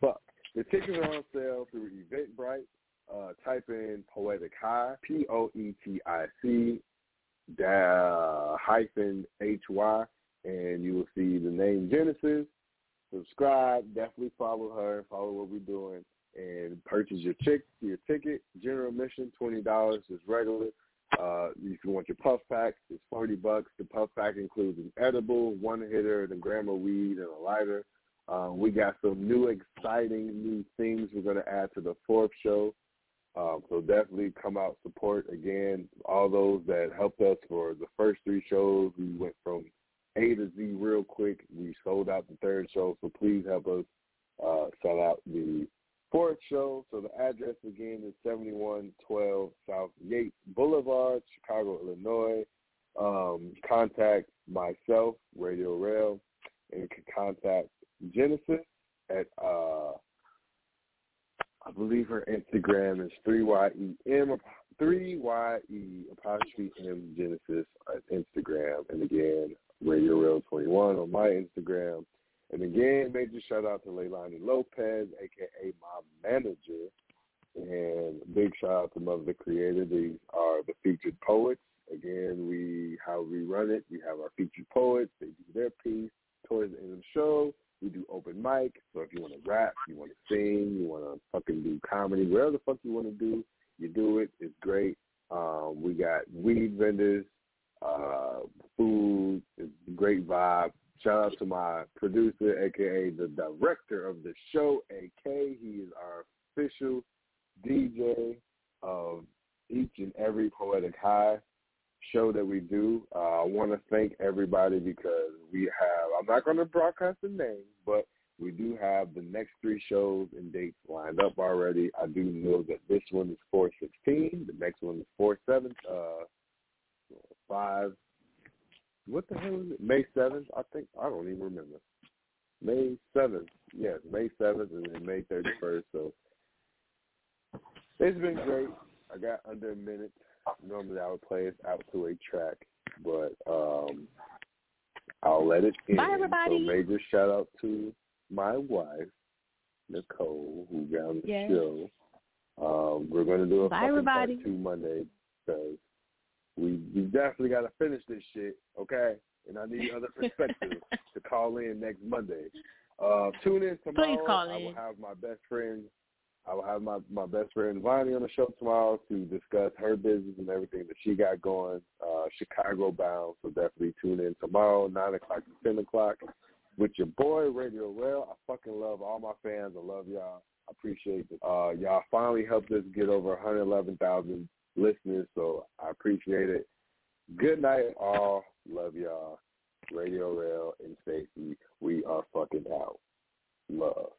fuck the tickets are on sale through Eventbrite. Uh, type in Poetic High, P O E T I C da, hyphen H Y and you will see the name Genesis. Subscribe, definitely follow her, follow what we're doing, and purchase your chick your ticket. General admission twenty dollars is regular. Uh, if you want your puff pack, it's forty bucks. The puff pack includes an edible, one hitter, a gram of weed, and a lighter. Um, we got some new exciting new things we're going to add to the fourth show. Um, so definitely come out support again. All those that helped us for the first three shows, we went from a to Z real quick. We sold out the third show, so please help us uh, sell out the fourth show. So the address again is 7112 South Yates Boulevard, Chicago, Illinois. Um, contact myself, RadioRell, and you can contact Genesis at uh, I believe her Instagram is three Y E M three Y E apostrophe M Genesis at Instagram, and again RadioRell 21 on my Instagram. And again, major shout out to Leilani Lopez, aka my manager, and big shout out to Mother the Creator. These are the featured poets. Again, we how we run it. We have our featured poets. They do their piece towards the end of the show. We do open mic. So if you want to rap, you want to sing, you want to fucking do comedy, whatever the fuck you want to do, you do it. It's great. Um, we got weed vendors, uh, food, it's great vibe. Shout out to my producer, aka the director of the show, AK. He is our official DJ of each and every Poetic High show that we do. Uh, I want to thank everybody because we have, I'm not going to broadcast the names, but we do have the next three shows and dates lined up already. I do know that this one is 416, the next one is 47, uh, five. What the hell is it? May seventh, I think. I don't even remember. May seventh, yes, May seventh, and then May thirty first. So it's been great. I got under a minute. Normally I would play us out to a track, but um I'll let it in. Bye, everybody. So major shout out to my wife, Nicole, who got on the Yes. show. Um, we're going to do a Bye, fucking everybody. part two Monday because we we definitely got to finish this shit, okay? And I need other perspectives to call in next Monday. Uh, tune in tomorrow. Please call I will have my best friend. I will have my my best friend Vonnie on the show tomorrow to discuss her business and everything that she got going. Uh, Chicago bound, so definitely tune in tomorrow, nine o'clock to ten o'clock, with your boy RadioRell. I fucking love all my fans. I love y'all. I appreciate it. Uh, y'all finally helped us get over 111,000 listeners, so I appreciate it. Good night, all. Love y'all. RadioRell and Stacy, we are fucking out. Love.